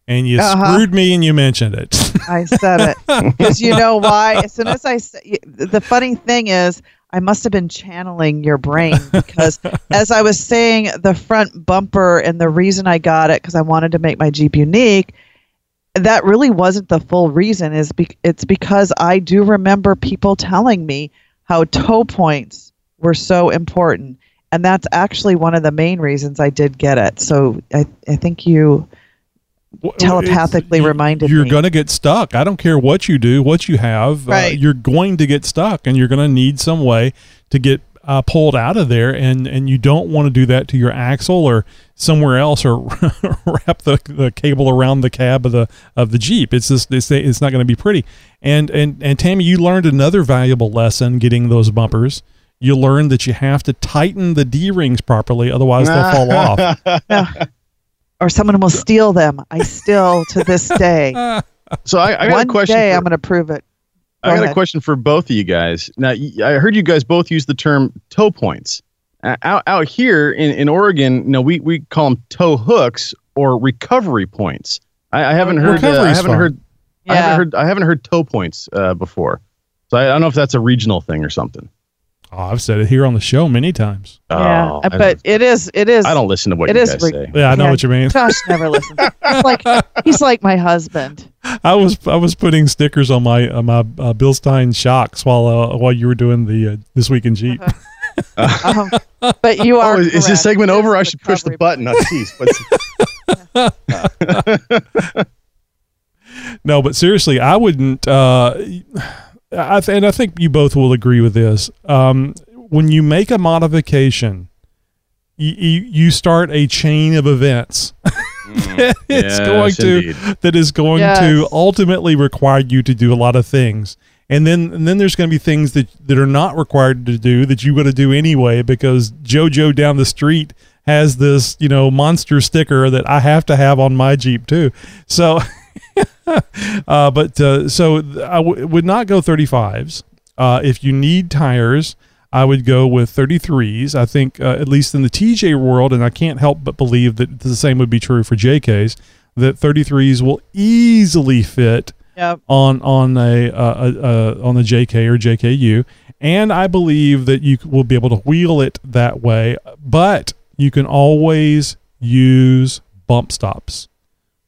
And you Uh-huh. screwed me and you mentioned it. I said it because you know why. As soon as I said, the funny thing is, I must have been channeling your brain because as I was saying the front bumper and the reason I got it because I wanted to make my Jeep unique. That really wasn't the full reason. Is be- it's because I do remember people telling me how tow points were so important, and that's actually one of the main reasons I did get it. So I, I think you telepathically You- reminded you're me. going to get stuck. I don't care what you do, what you have. Uh, you're going to get stuck, and you're going to need some way to get uh, pulled out of there. And and you don't want to do that to your axle or somewhere else, or wrap the, the cable around the cab of the of the Jeep. It's just it's, it's not going to be pretty. And and and Tammy, you learned another valuable lesson getting those bumpers. You learned that you have to tighten the D rings properly, otherwise they'll fall off. Or someone will steal them. I still, to this day, So I, I got one a question. day for- I'm going to prove it. I Go got a question for both of you guys. Now, I heard you guys both use the term tow points. Uh, out, out here in, in Oregon, you know, we, we call them tow hooks or recovery points. I, I haven't heard. Uh, I haven't fine. heard. I Yeah. haven't heard. I haven't heard tow points uh, before. So I, I don't know if that's a regional thing or something. Oh, I've said it here on the show many times. Yeah, Oh, uh, but it is. It is. I don't listen to what it you is guys re- say. Yeah, I know Yeah. what you mean. Josh never listens. He's like he's like my husband. I was I was putting stickers on my on my uh, Bilstein shocks while uh, while you were doing the uh, this week in Jeep. Um, but you are. Oh, is, is this segment It is over? I should push the recovery. button. Oh, jeez. What's- no, but seriously, I wouldn't. I th- and I think you both will agree with this. Um, when you make a modification, you, you, you start a chain of events. it's Yes, going to indeed. that is going Yes. to ultimately require you to do a lot of things. And then and then there's going to be things that, that are not required to do that you got to do anyway because JoJo down the street has this, you know, monster sticker that I have to have on my Jeep too. So uh, but uh, so I w- would not go 35s. Uh, if you need tires, I would go with 33s. I think, uh, at least in the TJ world, and I can't help but believe that the same would be true for JKs, that 33s will easily fit Yep. on on a, uh, on the JK or JKU, and I believe that you will be able to wheel it that way. But you can always use bump stops,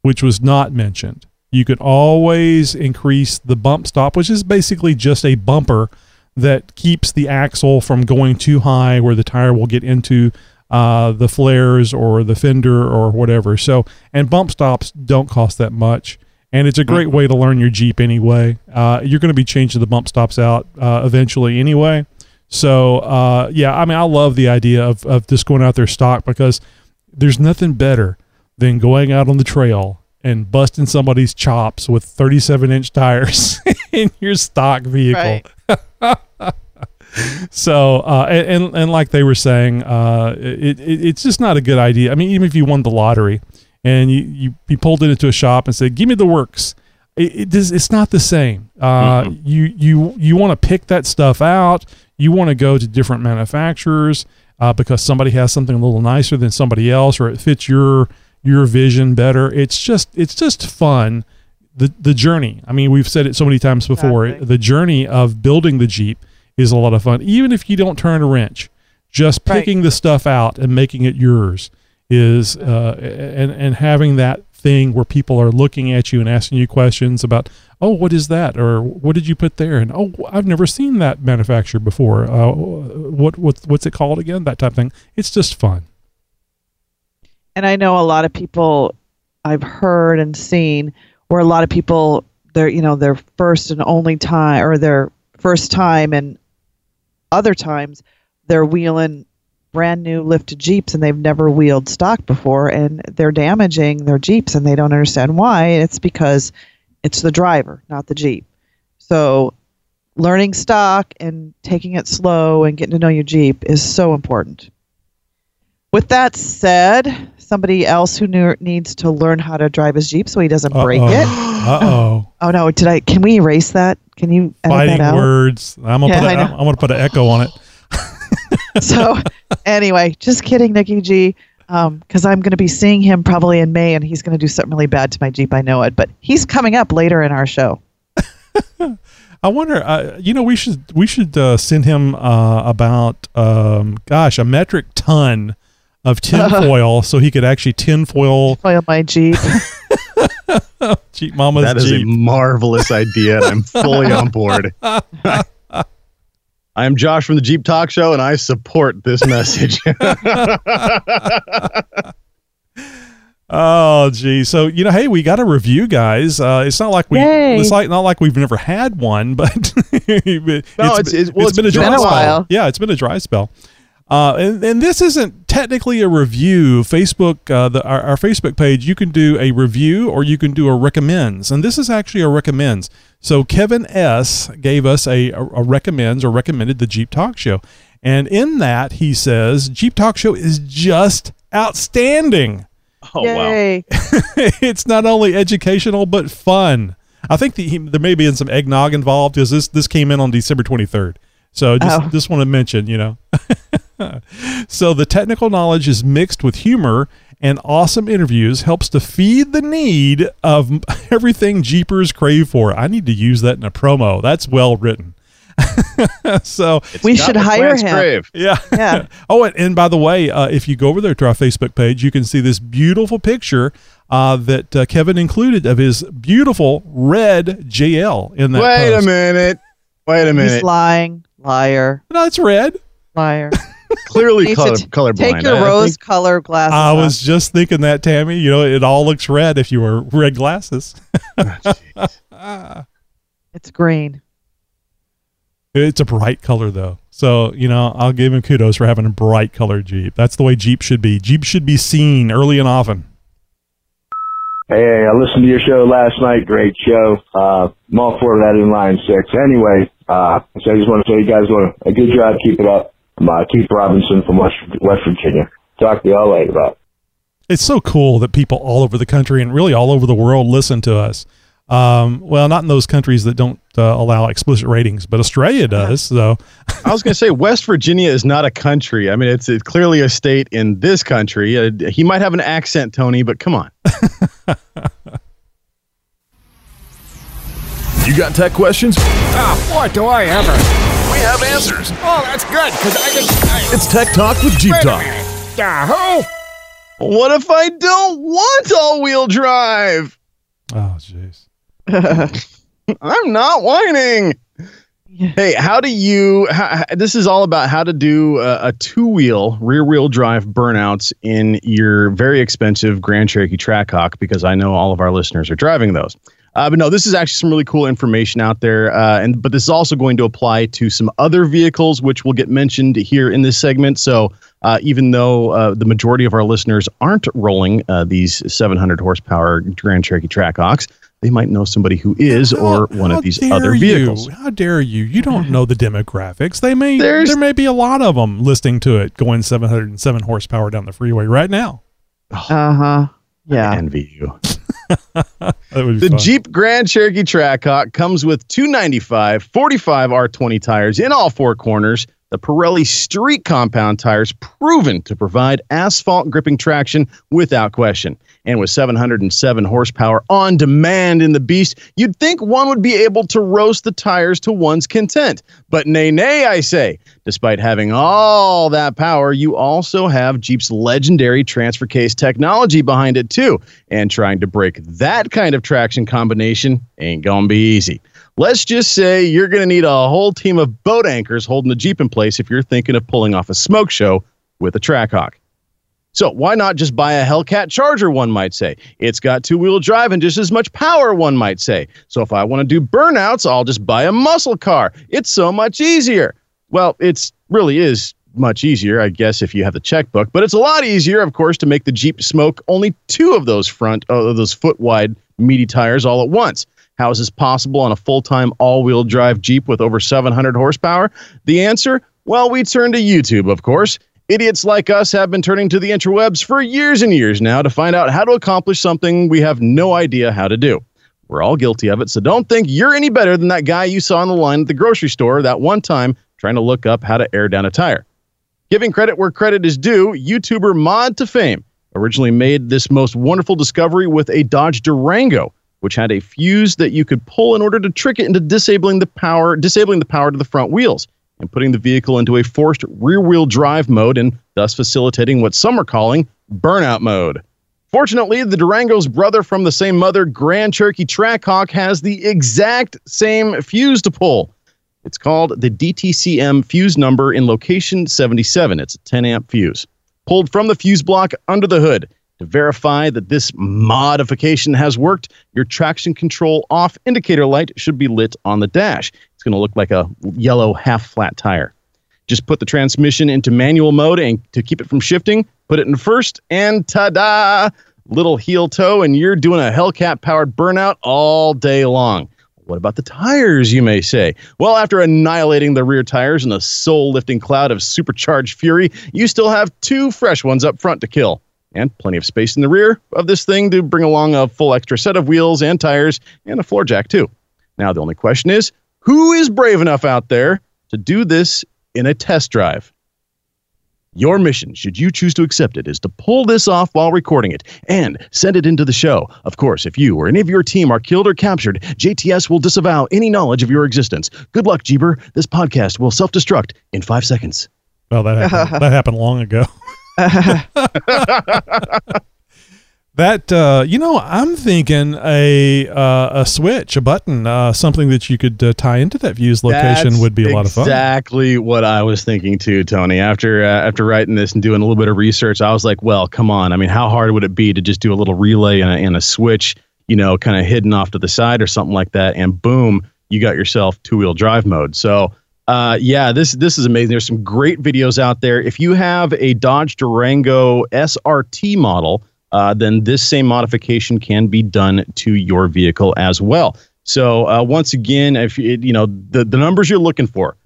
which was not mentioned. You can always increase the bump stop, which is basically just a bumper that keeps the axle from going too high where the tire will get into uh, the flares or the fender or whatever. So, and bump stops don't cost that much. And it's a great way to learn your Jeep anyway. Uh, you're going to be changing the bump stops out uh, eventually anyway. So, uh, yeah, I mean, I love the idea of, of just going out there stock because there's nothing better than going out on the trail and busting somebody's chops with 37 inch tires in your stock vehicle. Right. So, uh, and, and and like they were saying, uh, it, it it's just not a good idea. I mean, even if you won the lottery and you you, you pulled it into a shop and said, "Give me the works," it, it does, it's not the same. Uh, You you you want to pick that stuff out. You want to go to different manufacturers uh, because somebody has something a little nicer than somebody else, or it fits your your vision better. It's just it's just fun. The the journey. I mean, we've said it so many times before. Exactly. The journey of building the Jeep is a lot of fun, even if you don't turn a wrench. Just Right. picking the stuff out and making it yours is, uh, and and having that thing where people are looking at you and asking you questions about, oh, what is that, or what did you put there, and oh, I've never seen that manufactured before. Uh, what what what's it called again? That type of thing. It's just fun. And I know a lot of people I've heard and seen where a lot of people their you know their first and only time or their first time and other times they're wheeling brand new lifted jeeps and they've never wheeled stock before and they're damaging their jeeps and they don't understand why. It's because it's the driver not the jeep. So learning stock and taking it slow and getting to know your jeep is so important. With that said, somebody else who needs to learn how to drive his Jeep so he doesn't break it. Uh oh. Oh no! Did I? Can we erase that? Can you edit Fighting that out? words. I'm gonna Yeah, put. A, I know. I'm, I'm gonna put an echo on it. So, anyway, just kidding, Nikki G. Because I'm going to be seeing him probably in May, and he's going to do something really bad to my Jeep. I know it, but he's coming up later in our show. I wonder. Uh, you know, we should we should uh, send him uh, about um, gosh a metric ton of tinfoil so he could actually tinfoil Oil my Jeep. Jeep Mama's That is a marvelous idea, and I'm fully on board. I am Josh from the Jeep Talk Show, and I support this message. Oh, gee. So you know, hey, we got a review, guys. Uh, it's not like we. Yay. It's like not like we've never had one, but it's, it's- it's- well, been a it's dry been a spell. while. Yeah, it's been a dry spell. Uh, and, and this isn't technically a review. Facebook, uh, the, our, our Facebook page, you can do a review or you can do a recommends. And this is actually a recommends. So Kevin S. gave us a, a, a recommends or recommended the Jeep Talk Show. And in that, he says, Jeep Talk Show is just outstanding. oh, Yay! it's not only educational, but fun. I think the, he, there may be some eggnog involved because this, this came in on December 23rd. So just, Oh. just want to mention, you know. so the technical knowledge is mixed with humor and awesome interviews helps to feed the need of everything Jeepers crave for. I need to use that in a promo. That's well written. so we should hire him. crave. yeah. Yeah. oh, and, and by the way, uh, if you go over there to our Facebook page, you can see this beautiful picture uh, that uh, Kevin included of his beautiful red JL in that. Wait a minute. Wait a minute. He's lying, liar, No, it's red. liar. Clearly Needs color, to t- colorblind. Take your I- I rose think- color glasses. I off. was just thinking that, Tammy. You know, it all looks red if you wear red glasses. It's green. It's a bright color though. So, you know, I'll give him kudos for having a bright colored Jeep. That's the way Jeep should be. Jeep should be seen early and often. Hey, I listened to your show last night. Great show. Uh, I'm all for that in line six. Anyway, uh, so I just want to say you guys doing a good job. Keep it up. I'm uh, Keith Robinson from West, West Virginia. Talk to y'all later. Bye. it's so cool that people all over the country and really all over the world listen to us. Um, well, not in those countries that don't uh, allow explicit ratings, but Australia does. So, I was going to say West Virginia is not a country. I mean, it's, it's clearly a state in this country. Uh, he might have an accent, Tony, but come on. You got tech questions? Ah, what do I ever. We have answers. Oh, that's good, because I can. I, It's Tech Talk with Jeep wait Talk. minute. Yahoo! What if I don't want all wheel drive? oh, jeez. I'm not whining. Hey, how do you? How, this is all about how to do a, a two-wheel rear-wheel drive burnouts in your very expensive Grand Cherokee Trackhawk, because I know all of our listeners are driving those. Uh, but no, this is actually some really cool information out there, uh, and but this is also going to apply to some other vehicles, which will get mentioned here in this segment. So uh, even though uh, the majority of our listeners aren't rolling uh, these 700 horsepower Grand Cherokee Trackhawks, they might know somebody who is or one of these other vehicles. You? How dare you? You don't know the demographics. They may There's- there may be a lot of them listening to it going 707 horsepower down the freeway right now. Uh huh. Yeah. I envy you. That would be The fun. Jeep Grand Cherokee Trackhawk comes with 295 45 R20 tires in all four corners. The Pirelli Street Compound tires proven to provide asphalt gripping traction without question. And with 707 horsepower on demand in the beast, you'd think one would be able to roast the tires to one's content. But nay, nay, I say. Despite having all that power, you also have Jeep's legendary transfer case technology behind it, too. And trying to break that kind of traction combination ain't gonna be easy. Let's just say you're gonna need a whole team of boat anchors holding the Jeep in place if you're thinking of pulling off a smoke show with a Trackhawk. So why not just buy a Hellcat Charger, one might say? It's got two-wheel drive and just as much power, one might say. So if I want to do burnouts, I'll just buy a muscle car. It's so much easier. Well, it's really is much easier, I guess, if you have the checkbook, but it's a lot easier, of course, to make the Jeep smoke only two of those front, uh, those foot-wide meaty tires all at once. How is this possible on a full-time all-wheel drive Jeep with over 700 horsepower? The answer? Well, we turn to YouTube, of course. Idiots like us have been turning to the interwebs for years and years now to find out how to accomplish something we have no idea how to do. We're all guilty of it, so don't think you're any better than that guy you saw in the line at the grocery store that one time trying to look up how to air down a tire. Giving credit where credit is due, YouTuber Mod to Fame originally made this most wonderful discovery with a Dodge Durango, which had a fuse that you could pull in order to trick it into disabling the power, disabling the power to the front wheels and putting the vehicle into a forced rear-wheel drive mode and thus facilitating what some are calling burnout mode. Fortunately, the Durango's brother from the same mother, Grand Cherokee Trackhawk, has the exact same fuse to pull. It's called the DTCM fuse number in location 77. It's a 10 amp fuse. Pulled from the fuse block under the hood. To verify that this modification has worked, your traction control off indicator light should be lit on the dash. It's going to look like a yellow half flat tire. Just put the transmission into manual mode and to keep it from shifting, put it in first, and ta-da! Little heel toe, and you're doing a Hellcat powered burnout all day long. What about the tires, you may say? Well, after annihilating the rear tires in a soul lifting cloud of supercharged fury, you still have two fresh ones up front to kill. And plenty of space in the rear of this thing to bring along a full extra set of wheels and tires and a floor jack, too. Now, the only question is who is brave enough out there to do this in a test drive? Your mission, should you choose to accept it, is to pull this off while recording it and send it into the show. Of course, if you or any of your team are killed or captured, JTS will disavow any knowledge of your existence. Good luck, Jeeber. This podcast will self destruct in five seconds. Well, that happened, that happened long ago. that uh, you know, I'm thinking a uh, a switch, a button, uh, something that you could uh, tie into that fuse location That's would be a lot of fun. Exactly what I was thinking too, Tony. After uh, after writing this and doing a little bit of research, I was like, well, come on. I mean, how hard would it be to just do a little relay and a, and a switch, you know, kind of hidden off to the side or something like that, and boom, you got yourself two wheel drive mode. So. Uh, yeah, this this is amazing. There's some great videos out there. If you have a Dodge Durango SRT model, uh, then this same modification can be done to your vehicle as well. So uh, once again, if you, you know the the numbers you're looking for,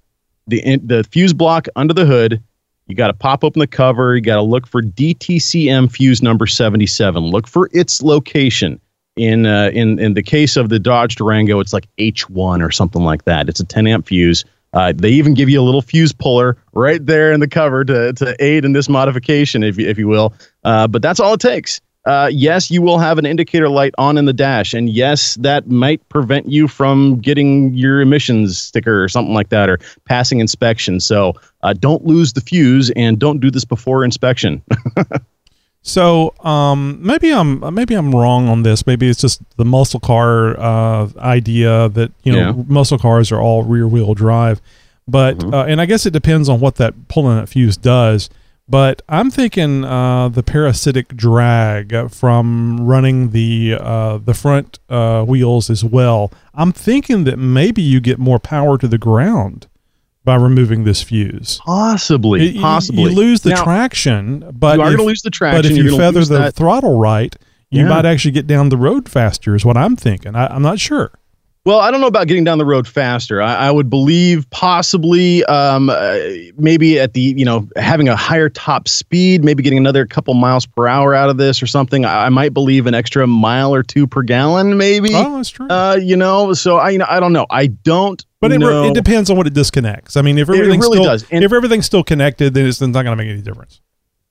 the the fuse block under the hood, you got to pop open the cover. You got to look for DTCM fuse number 77. Look for its location. In uh, in in the case of the Dodge Durango, it's like H1 or something like that. It's a 10 amp fuse. Uh, they even give you a little fuse puller right there in the cover to, to aid in this modification, if you, if you will. Uh, but that's all it takes. Uh, yes, you will have an indicator light on in the dash, and yes, that might prevent you from getting your emissions sticker or something like that, or passing inspection. So uh, don't lose the fuse, and don't do this before inspection. So um, maybe I'm maybe I'm wrong on this. Maybe it's just the muscle car uh, idea that you know Yeah. muscle cars are all rear wheel drive, but Mm-hmm. uh, and I guess it depends on what that pulling that fuse does. But I'm thinking uh, the parasitic drag from running the uh, the front uh, wheels as well. I'm thinking that maybe you get more power to the ground by removing this fuse. Possibly, you- possibly. You lose the Now, traction, but you are going to lose the traction. But if you feather the that- throttle right, you Yeah. might actually get down the road faster. Is what I'm thinking. I, I'm not sure. Well, I don't know about getting down the road faster. I, I would believe possibly, um, uh, maybe at the you know having a higher top speed, maybe getting another couple miles per hour out of this or something. I, I might believe an extra mile or two per gallon, maybe. Oh, that's true. Uh, you know, so I you know I don't know. I don't. But it, know. it depends on what it disconnects. I mean, if It really still, does. And- if everything's still connected, then it's not going to make any difference.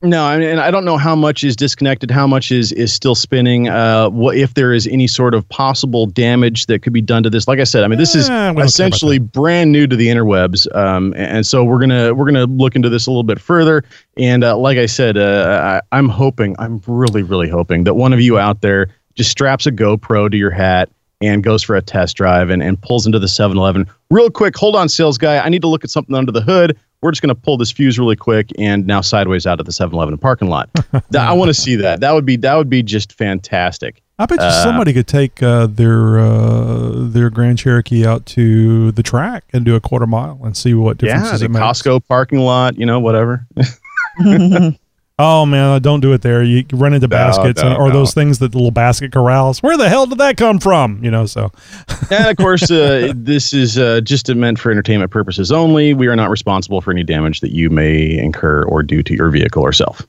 No, I mean, and I don't know how much is disconnected, how much is is still spinning. Uh, what if there is any sort of possible damage that could be done to this? Like I said, I mean, this is Eh, we don't care about essentially brand new to the interwebs, um, and so we're gonna we're gonna look into this a little bit further. And uh, like I said, uh, I, I'm hoping, I'm really really hoping that one of you out there just straps a GoPro to your hat and goes for a test drive and, and pulls into the 7-Eleven real quick. Hold on, sales guy. I need to look at something under the hood. We're just going to pull this fuse really quick and now sideways out of the 7-Eleven parking lot. That- I want to see that. That would be that would be just fantastic. I bet you Uh, somebody could take uh, their uh, their Grand Cherokee out to the track and do a quarter mile and see what Yeah, differences the it makes. Costco parking lot, you know, whatever. Oh man, don't do it there. You run into baskets no, or no. those things that the little basket corrals. Where the hell did that come from? You know, so and of course, uh, this is uh, just meant for entertainment purposes only. We are not responsible for any damage that you may incur or do to your vehicle or self.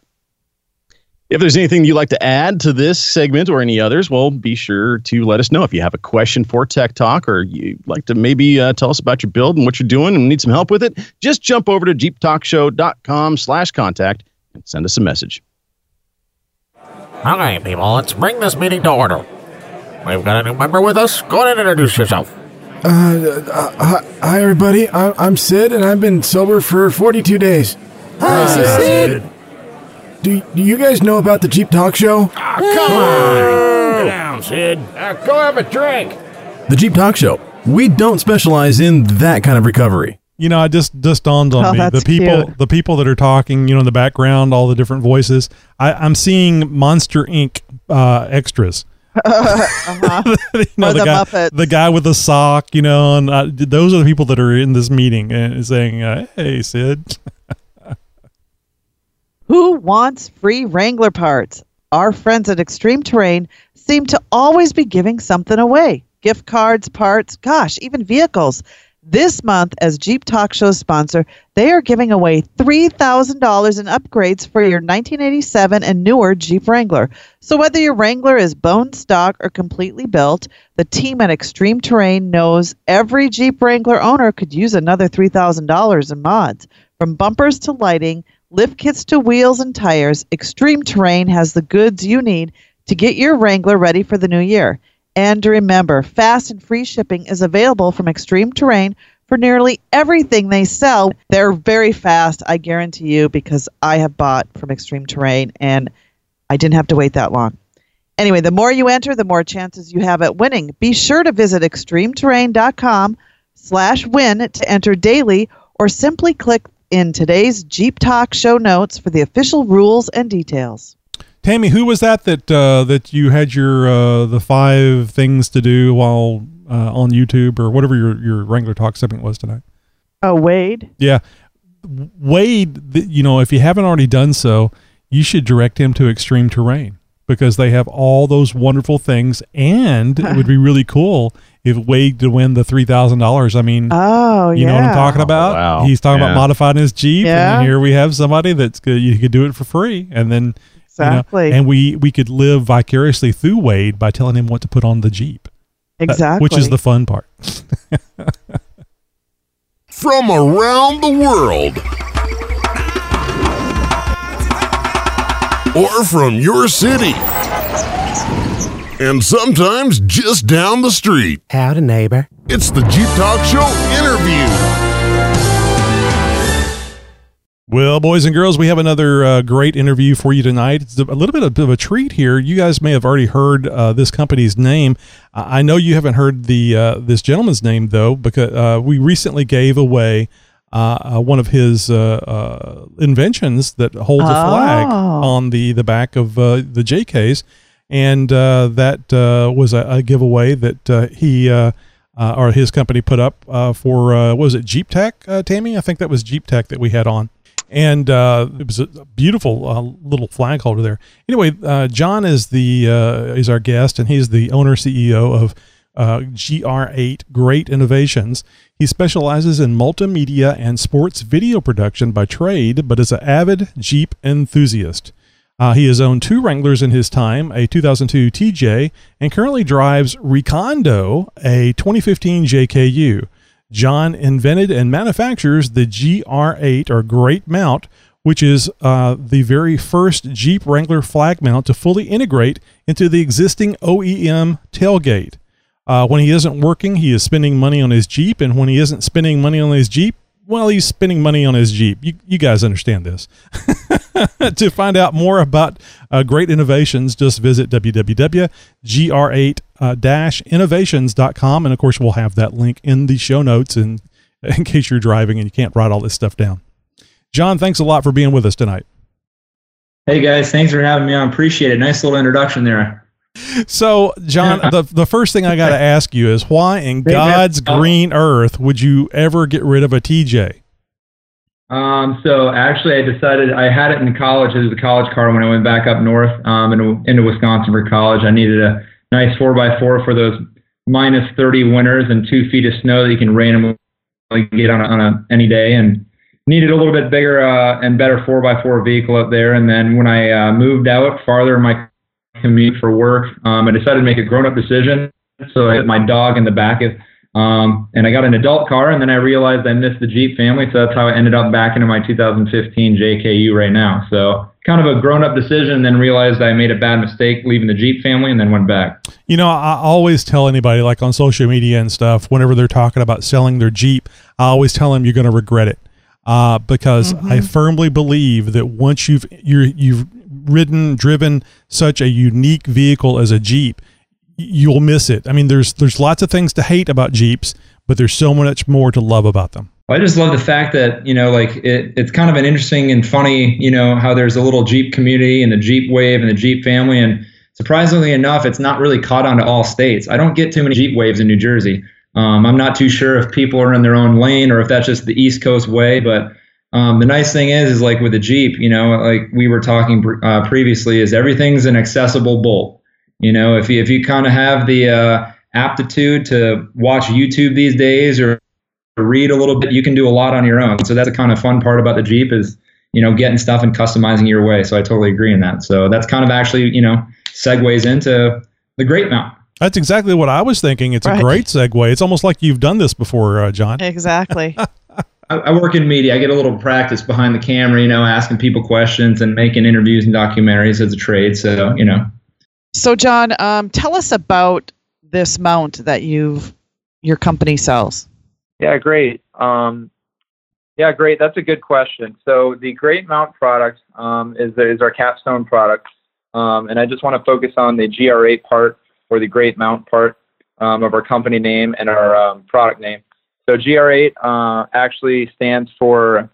If there's anything you'd like to add to this segment or any others, well, be sure to let us know. If you have a question for Tech Talk or you'd like to maybe uh, tell us about your build and what you're doing and need some help with it, just jump over to jeeptalkshow.com slash contact and send us a message. Okay, people, let's bring this meeting to order. We've got a new member with us. Go ahead and introduce yourself. Uh, uh, hi, hi, everybody. I'm, I'm Sid, and I've been sober for 42 days. Hi, Sid. Do, do you guys know about the Jeep Talk Show? Ah, come on. Sit down, Sid. Uh, go have a drink. The Jeep Talk Show. We don't specialize in that kind of recovery. You know, it just just dawned on Oh, me the people cute. the people that are talking, you know, in the background, all the different voices. I, I'm seeing Monster Inc. Uh, extras. uh-huh. you know, Or the guy, Muppets. the guy with the sock, you know, and uh, those are the people that are in this meeting and saying, uh, "Hey, Sid." Who wants free Wrangler parts? Our friends at Extreme Terrain seem to always be giving something away gift cards, parts, gosh, even vehicles. This month, as Jeep Talk Show sponsor, they are giving away $3,000 in upgrades for your 1987 and newer Jeep Wrangler. So, whether your Wrangler is bone stock or completely built, the team at Extreme Terrain knows every Jeep Wrangler owner could use another $3,000 in mods. From bumpers to lighting, lift kits to wheels and tires, Extreme Terrain has the goods you need to get your Wrangler ready for the new year. And remember, fast and free shipping is available from Extreme Terrain for nearly everything they sell. They're very fast, I guarantee you, because I have bought from Extreme Terrain and I didn't have to wait that long. Anyway, the more you enter, the more chances you have at winning. Be sure to visit extremeterrain.com slash win to enter daily or simply click in today's Jeep Talk show notes for the official rules and details. Tammy, who was that that uh, that you had your uh, the five things to do while uh, on YouTube or whatever your your Wrangler Talk segment was tonight? Oh, Wade? Yeah, Wade. th- You know, if you haven't already done so, you should direct him to Extreme Terrain because they have all those wonderful things, and it would be really cool if Wade to win the three thousand dollars. I mean, Oh, you yeah. know what I'm talking about? wow. He's talking Yeah. about modifying his Jeep, Yeah. and here we have somebody that's good. You could do it for free, and then you know, Exactly. and we we could live vicariously through Wade by telling him what to put on the Jeep, That- exactly. which is the fun part. From around the world. Or from your city. And sometimes just down the street. Howdy, neighbor. It's the Jeep Talk Show interview. Well, boys and girls, we have another uh, great interview for you tonight. It's a little bit of, a treat here. You guys may have already heard uh, this company's name. I know you haven't heard the uh, this gentleman's name though, because uh, we recently gave away uh, uh, one of his uh, uh, inventions that holds a flag Oh. on the the back of uh, the case, and uh, that uh, was a, a giveaway that uh, he. Uh, uh, or his company put up uh, for uh, what was it Jeep Tech, uh, Tammy? I think that was Jeep Tech that we had on and uh, it was a beautiful uh, little flag holder there. Anyway, uh, John is the uh, is our guest, and he's the owner CEO of uh, GR8 Great Innovations. He specializes in multimedia and sports video production by trade, but is an avid Jeep enthusiast. Uh, he has owned two Wranglers in his time, a 2002 TJ, and currently drives Recondo, a 2015 JKU. John invented and manufactures the GR8 or Great Mount, which is uh, the very first Jeep Wrangler flag mount to fully integrate into the existing OEM tailgate. Uh, when he isn't working, he is spending money on his Jeep, and when he isn't spending money on his Jeep, well, he's spending money on his Jeep. You, you guys understand this. to find out more about uh, great innovations, just visit www.gr8-innovations.com. And of course, we'll have that link in the show notes in, in case you're driving and you can't write all this stuff down. John, thanks a lot for being with us tonight. Hey guys, thanks for having me on. Appreciate it. Nice little introduction there. So, John, the, the first thing I got to ask you is why in God's green earth would you ever get rid of a TJ? Um, so actually, I decided I had it in college. It was a college car when I went back up north um, into, into Wisconsin for college. I needed a nice four by four for those minus 30 winters and two feet of snow that you can randomly get on a, on a, any day, and needed a little bit bigger uh, and better four by four vehicle up there. And then when I uh, moved out farther in my commute for work, um, I decided to make a grown up decision. So I had my dog in the back of um, and I got an adult car, and then I realized I missed the Jeep family, so that's how I ended up back into my 2015 JKU right now. So kind of a grown-up decision, and then realized I made a bad mistake leaving the Jeep family, and then went back. You know, I always tell anybody, like on social media and stuff, whenever they're talking about selling their Jeep, I always tell them you're going to regret it, uh, because I firmly believe that once you've you're, you've ridden, driven such a unique vehicle as a Jeep, y- you'll miss it. I mean, there's there's lots of things to hate about Jeeps, but there's so much more to love about them. I just love the fact that you know, like it, it's kind of an interesting and funny, you know, how there's a little Jeep community and the Jeep wave and the Jeep family, and surprisingly enough, it's not really caught on to all states. I don't get too many Jeep waves in New Jersey. Um, I'm not too sure if people are in their own lane or if that's just the East Coast way, but um, the nice thing is, is like with the Jeep, you know, like we were talking uh, previously, is everything's an accessible bolt. You know, if you if you kind of have the uh, aptitude to watch YouTube these days or read a little bit, you can do a lot on your own. So that's the kind of fun part about the Jeep is, you know, getting stuff and customizing your way. So I totally agree in that. So that's kind of actually, you know, segues into the Great Mount. That's exactly what I was thinking. It's Right. a great segue. It's almost like you've done this before, uh, John. Exactly. I, I work in media. I get a little practice behind the camera, you know, asking people questions and making interviews and documentaries as a trade. So, you know, so, John, um, tell us about this mount that you've your company sells. Yeah, great. Um, yeah, great. That's a good question. So the Great Mount product um, is is our capstone product, um, and I just want to focus on the GR8 part or the Great Mount part um, of our company name and our um, product name. So GR8 uh, actually stands for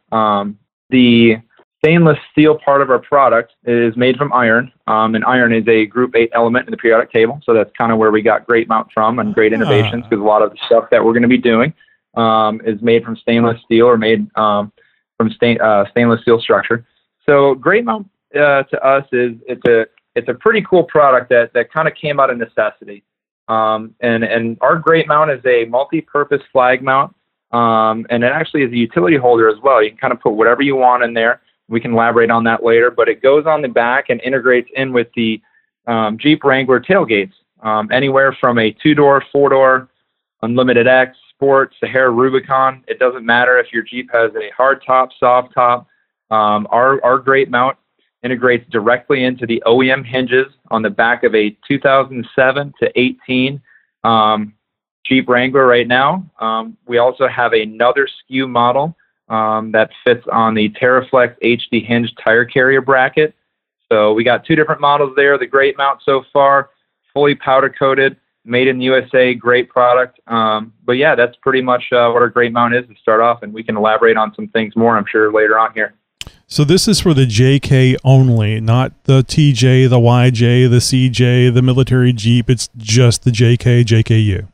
the stainless steel part of our product is made from iron, um, and iron is a group eight element in the periodic table. So that's kind of where we got Great Mount from and Great Innovations because a lot of the stuff that we're going to be doing um, is made from stainless steel or made um, from stain, uh, stainless steel structure. So Great Mount uh, to us is it's a it's a pretty cool product that that kind of came out of necessity. Um, and and our Great Mount is a multi-purpose flag mount, um, and it actually is a utility holder as well. You can kind of put whatever you want in there. We can elaborate on that later, but it goes on the back and integrates in with the um, Jeep Wrangler tailgates, um, anywhere from a two-door, four-door, Unlimited X, Sport, Sahara Rubicon. It doesn't matter if your Jeep has a hard top, soft top. Um, our our Great Mount integrates directly into the OEM hinges on the back of a 2007 to 18 um, Jeep Wrangler right now. Um, we also have another SKU model um, that fits on the TeraFlex HD hinge tire carrier bracket. So we got two different models there. The great mount so far, fully powder coated, made in the USA, great product. Um, but yeah, that's pretty much uh, what our great mount is to start off, and we can elaborate on some things more, I'm sure, later on here. So this is for the JK only, not the TJ, the YJ, the CJ, the military Jeep. It's just the JK, JKU.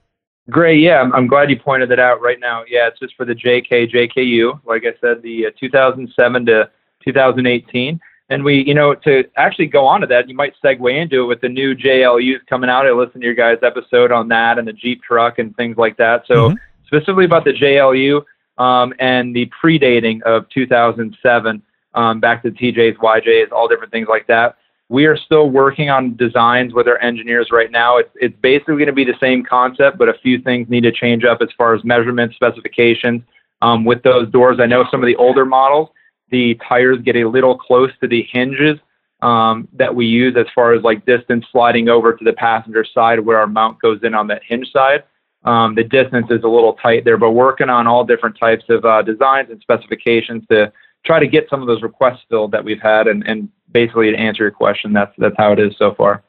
Great. Yeah, I'm, glad you pointed that out right now. Yeah, it's just for the JK, JKU. Like I said, the uh, 2007 to 2018. And we, you know, to actually go on to that, you might segue into it with the new JLUs coming out. I listened to your guys' episode on that and the Jeep truck and things like that. So Mm-hmm. specifically about the JLU um, and the predating of 2007 um, back to TJs, YJs, all different things like that. We are still working on designs with our engineers right now. It's, it's basically going to be the same concept, but a few things need to change up as far as measurements, specifications um, with those doors. I know some of the older models, the tires get a little close to the hinges um, that we use as far as like distance sliding over to the passenger side where our mount goes in on that hinge side. Um, the distance is a little tight there, but working on all different types of uh, designs and specifications to try to get some of those requests filled that we've had. And, and basically, to answer your question, that's that's how it is so far.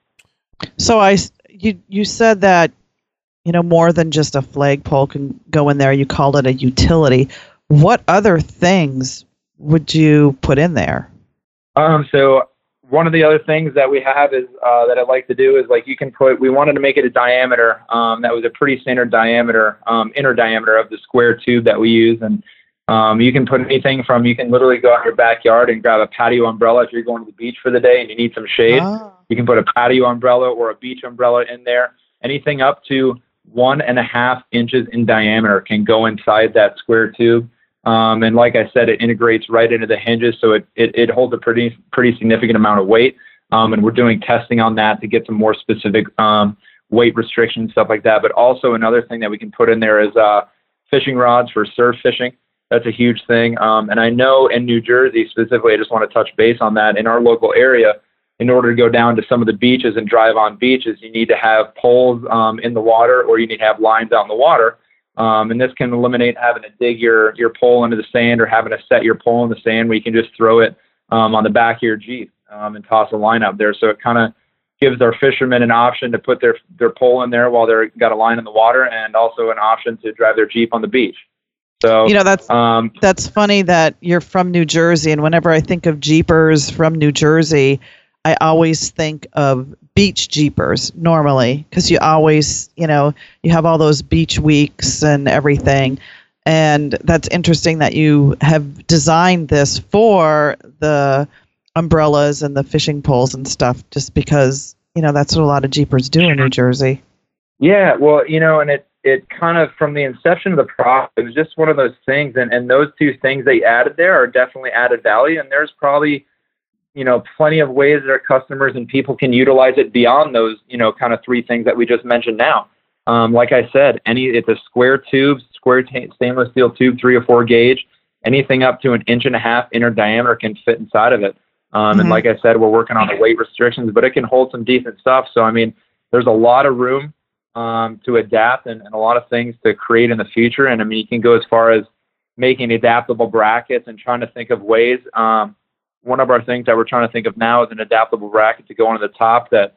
So I you you said that, you know, more than just a flagpole can go in there. You called it a utility. What other things would you put in there? Um, so one of the other things that we have is uh, that I'd like to do is like you can put. We wanted to make it a diameter um, that was a pretty standard diameter, um, inner diameter of the square tube that we use, and um, you can put anything from you can literally go out in your backyard and grab a patio umbrella if you're going to the beach for the day and you need some shade. You can put a patio umbrella or a beach umbrella in there. Anything up to one and a half inches in diameter can go inside that square tube. Um, and like I said, it integrates right into the hinges, so it, it, it holds a pretty pretty significant amount of weight. Um, and we're doing testing on that to get some more specific um, weight restrictions, stuff like that. But also another thing that we can put in there is uh, fishing rods for surf fishing. That's a huge thing. Um, and I know in New Jersey specifically, I just want to touch base on that. In our local area, in order to go down to some of the beaches and drive on beaches, you need to have poles um, in the water or you need to have lines out in the water. Um, and this can eliminate having to dig your, your pole into the sand or having to set your pole in the sand where you can just throw it um, on the back of your Jeep um, and toss a line up there. So it kind of gives our fishermen an option to put their, their pole in there while they're got a line in the water and also an option to drive their Jeep on the beach. So, You know, that's um, that's funny that you're from New Jersey, and whenever I think of Jeepers from New Jersey, I always think of beach Jeepers normally because you always, you know, you have all those beach weeks and everything. And that's interesting that you have designed this for the umbrellas and the fishing poles and stuff, just because, you know, that's what a lot of Jeepers do in New Jersey. Yeah, well, you know, and it it kind of from the inception of the product, it was just one of those things, and and those two things they added there are definitely added value, and there's probably you know plenty of ways that our customers and people can utilize it beyond those you know kind of three things that we just mentioned now. Um, like I said, any it's a square tube, square ta stainless steel tube, three or four gauge, anything up to an inch and a half inner diameter can fit inside of it. Um, And Mhm. like I said, we're working on the weight restrictions, but it can hold some decent stuff. So I mean, there's a lot of room um, to adapt and, and a lot of things to create in the future. And I mean, you can go as far as making adaptable brackets and trying to think of ways. Um, one of our things that we're trying to think of now is an adaptable bracket to go on the top that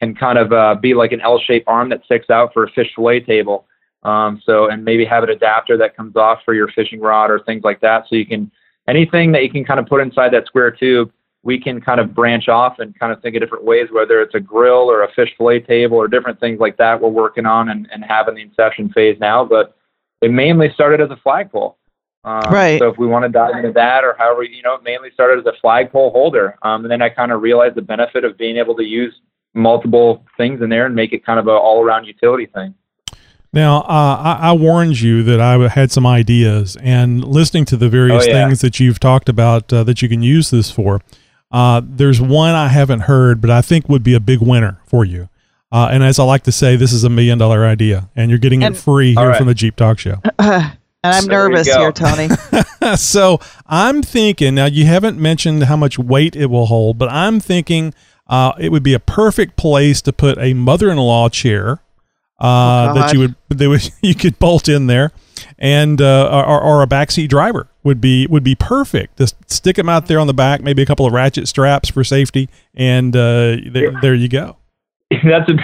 can kind of uh, be like an L-shaped arm that sticks out for a fish fillet table. Um, so, and maybe have an adapter that comes off for your fishing rod or things like that. So you can anything that you can kind of put inside that square tube, we can kind of branch off and kind of think of different ways, whether it's a grill or a fish fillet table or different things like that. We're working on and, and having the inception phase now, but it mainly started as a flagpole. Um, Right. So if we want to dive into that or however, you know, it mainly started as a flagpole holder. Um, and then I kind of realized the benefit of being able to use multiple things in there and make it kind of a all around utility thing. Now, uh, I, I warned you that I had some ideas, and listening to the various Oh, yeah. things that you've talked about uh, that you can use this for, uh, there's one I haven't heard, but I think would be a big winner for you. Uh, and as I like to say, this is a million dollar idea, and you're getting And- it free here right. from the Jeep Talk Show. and I'm There you nervous here, Tony. so I'm thinking now you haven't mentioned how much weight it will hold, but I'm thinking uh, it would be a perfect place to put a mother-in-law chair uh, Oh, that you would that would you could bolt in there, and uh, or, or a backseat driver would be would be perfect. Just stick them out there on the back, maybe a couple of ratchet straps for safety, and uh, there, there you go. that's a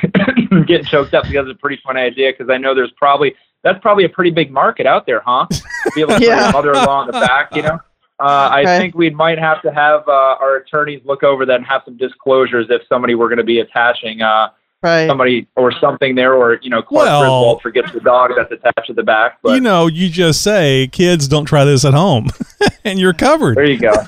I'm getting choked up because it's a pretty funny idea because I know there's probably that's probably a pretty big market out there, huh? To be able to Yeah. put your mother-in-law on the back, you know. Uh, I Right. think we might have to have uh, our attorneys look over that and have some disclosures if somebody were going to be attaching uh, Right. somebody or something there, or you know, Clark Well- Griswold forgets the dog that's attached to the back. But you know, you just say, "Kids, don't try this at home," and you're covered. there you go.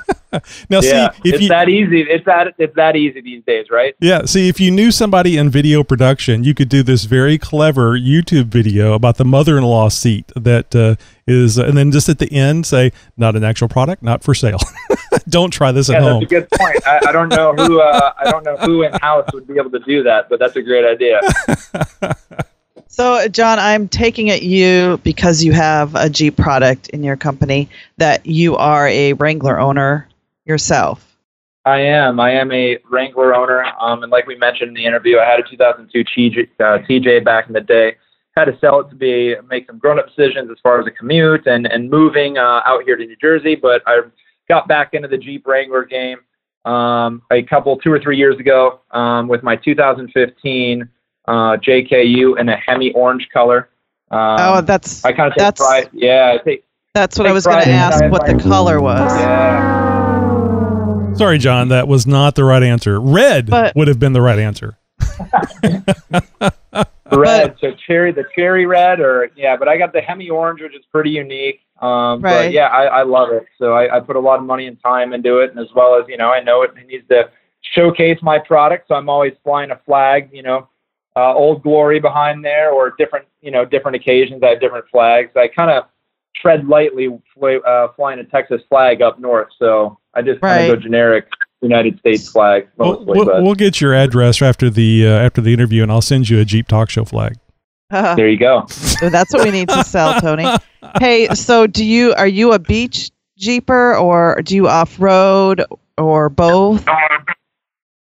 Now, yeah, see if it's you that easy. It's that it's that easy these days, right? Yeah, see, if you knew somebody in video production, you could do this very clever YouTube video about the mother-in-law seat that uh, is, and then just at the end say, "Not an actual product, not for sale. Don't try this Yeah, at that's home." a good point. I, I don't know who uh, I don't know who in house would be able to do that, but that's a great idea. So, John, I'm taking it you because you have a Jeep product in your company that you are a Wrangler owner yourself. I am. I am a Wrangler owner, um, and like we mentioned in the interview, I had a 2002 TJ, uh, TJ back in the day. Had to sell it to be make some grown-up decisions as far as a commute and and moving uh, out here to New Jersey. But I got back into the Jeep Wrangler game um, a couple, two or three years ago um, with my 2015 uh, JKU in a Hemi orange color. Um, oh, that's I kind of that's pride. Yeah, I take. that's what I was going to ask. kind of What the color was? Yeah. Sorry, John, that was not the right answer. Red But- would have been the right answer. red, so cherry, the cherry red, or yeah, but I got the Hemi orange, which is pretty unique. Um, Right. But yeah, I, I love it. So I, I put a lot of money and time into it, and as well as you know, I know it needs to showcase my product, so I'm always flying a flag. You know, uh, Old Glory behind there, or different, you know, different occasions. I have different flags. I kind of tread lightly, fly, uh, flying a Texas flag up north. So I just kind of go generic United States flag We'll, mostly. we'll, but we'll get your address after the uh, after the interview, and I'll send you a Jeep Talk Show flag. there you go. So that's what we need to sell, Tony. Hey, so do you are you a beach jeeper or do you off road or both?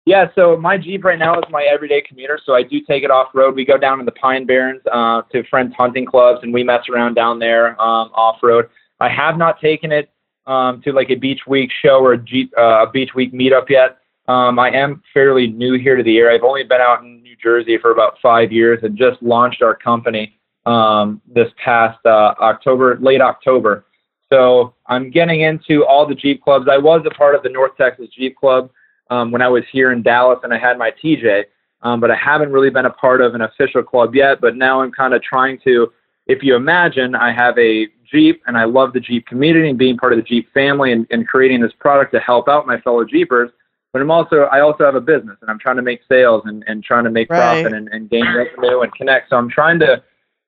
Yeah, so my Jeep right now is my everyday commuter, so I do take it off road. We go down in the Pine Barrens uh, to friends' hunting clubs, and we mess around down there um, off road. I have not taken it um, to like a beach week show or a Jeep uh, beach week meetup yet. Um, I am fairly new here to the area. I've only been out in New Jersey for about five years and just launched our company um, this past uh, October, late October. So I'm getting into all the Jeep clubs. I was a part of the North Texas Jeep Club um, when I was here in Dallas and I had my TJ, um, but I haven't really been a part of an official club yet. But now I'm kind of trying to. If you imagine, I have a Jeep and I love the Jeep community and being part of the Jeep family and, and creating this product to help out my fellow Jeepers. But I'm also I also have a business and I'm trying to make sales and, and trying to make Right. profit and, and gain revenue and connect. So I'm trying to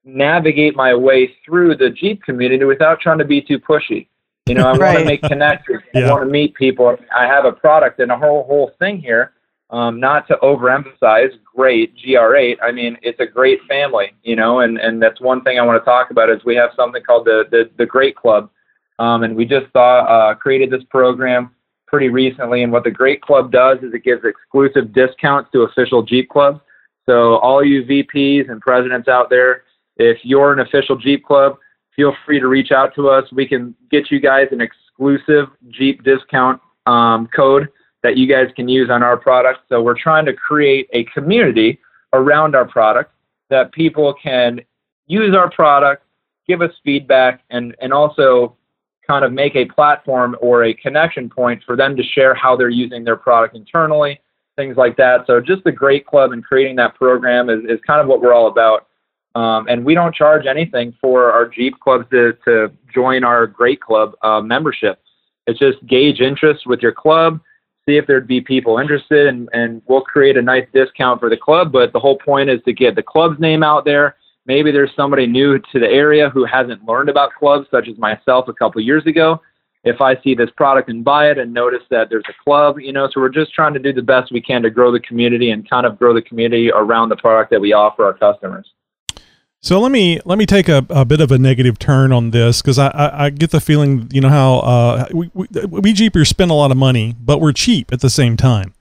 navigate my way through the Jeep community without trying to be too pushy. You know, I want to make connections. I want to meet people. I have a product and a whole whole thing here. Um, not to overemphasize great GR8. I mean, it's a great family, you know, and, and that's one thing I want to talk about is we have something called the the, the Great Club, um, and we just saw uh, created this program pretty recently. And what the Great Club does is it gives exclusive discounts to official Jeep clubs. So all you VPs and presidents out there, if you're an official Jeep club, feel free to reach out to us. We can get you guys an exclusive Jeep discount um, code that you guys can use on our product. So we're trying to create a community around our product that people can use our product, give us feedback, and, and also kind of make a platform or a connection point for them to share how they're using their product internally, things like that. So just the Great Club and creating that program is, is kind of what we're all about. Um, and we don't charge anything for our Jeep clubs to, to join our Great Club uh, membership. It's just gauge interest with your club, see if there'd be people interested, and, and we'll create a nice discount for the club. But the whole point is to get the club's name out there. Maybe there's somebody new to the area who hasn't learned about clubs, such as myself a couple years ago. If I see this product and buy it and notice that there's a club, you know, so we're just trying to do the best we can to grow the community and kind of grow the community around the product that we offer our customers. So let me let me take a, a bit of a negative turn on this because I, I, I get the feeling you know how uh, we, we we Jeepers spend a lot of money, but we're cheap at the same time.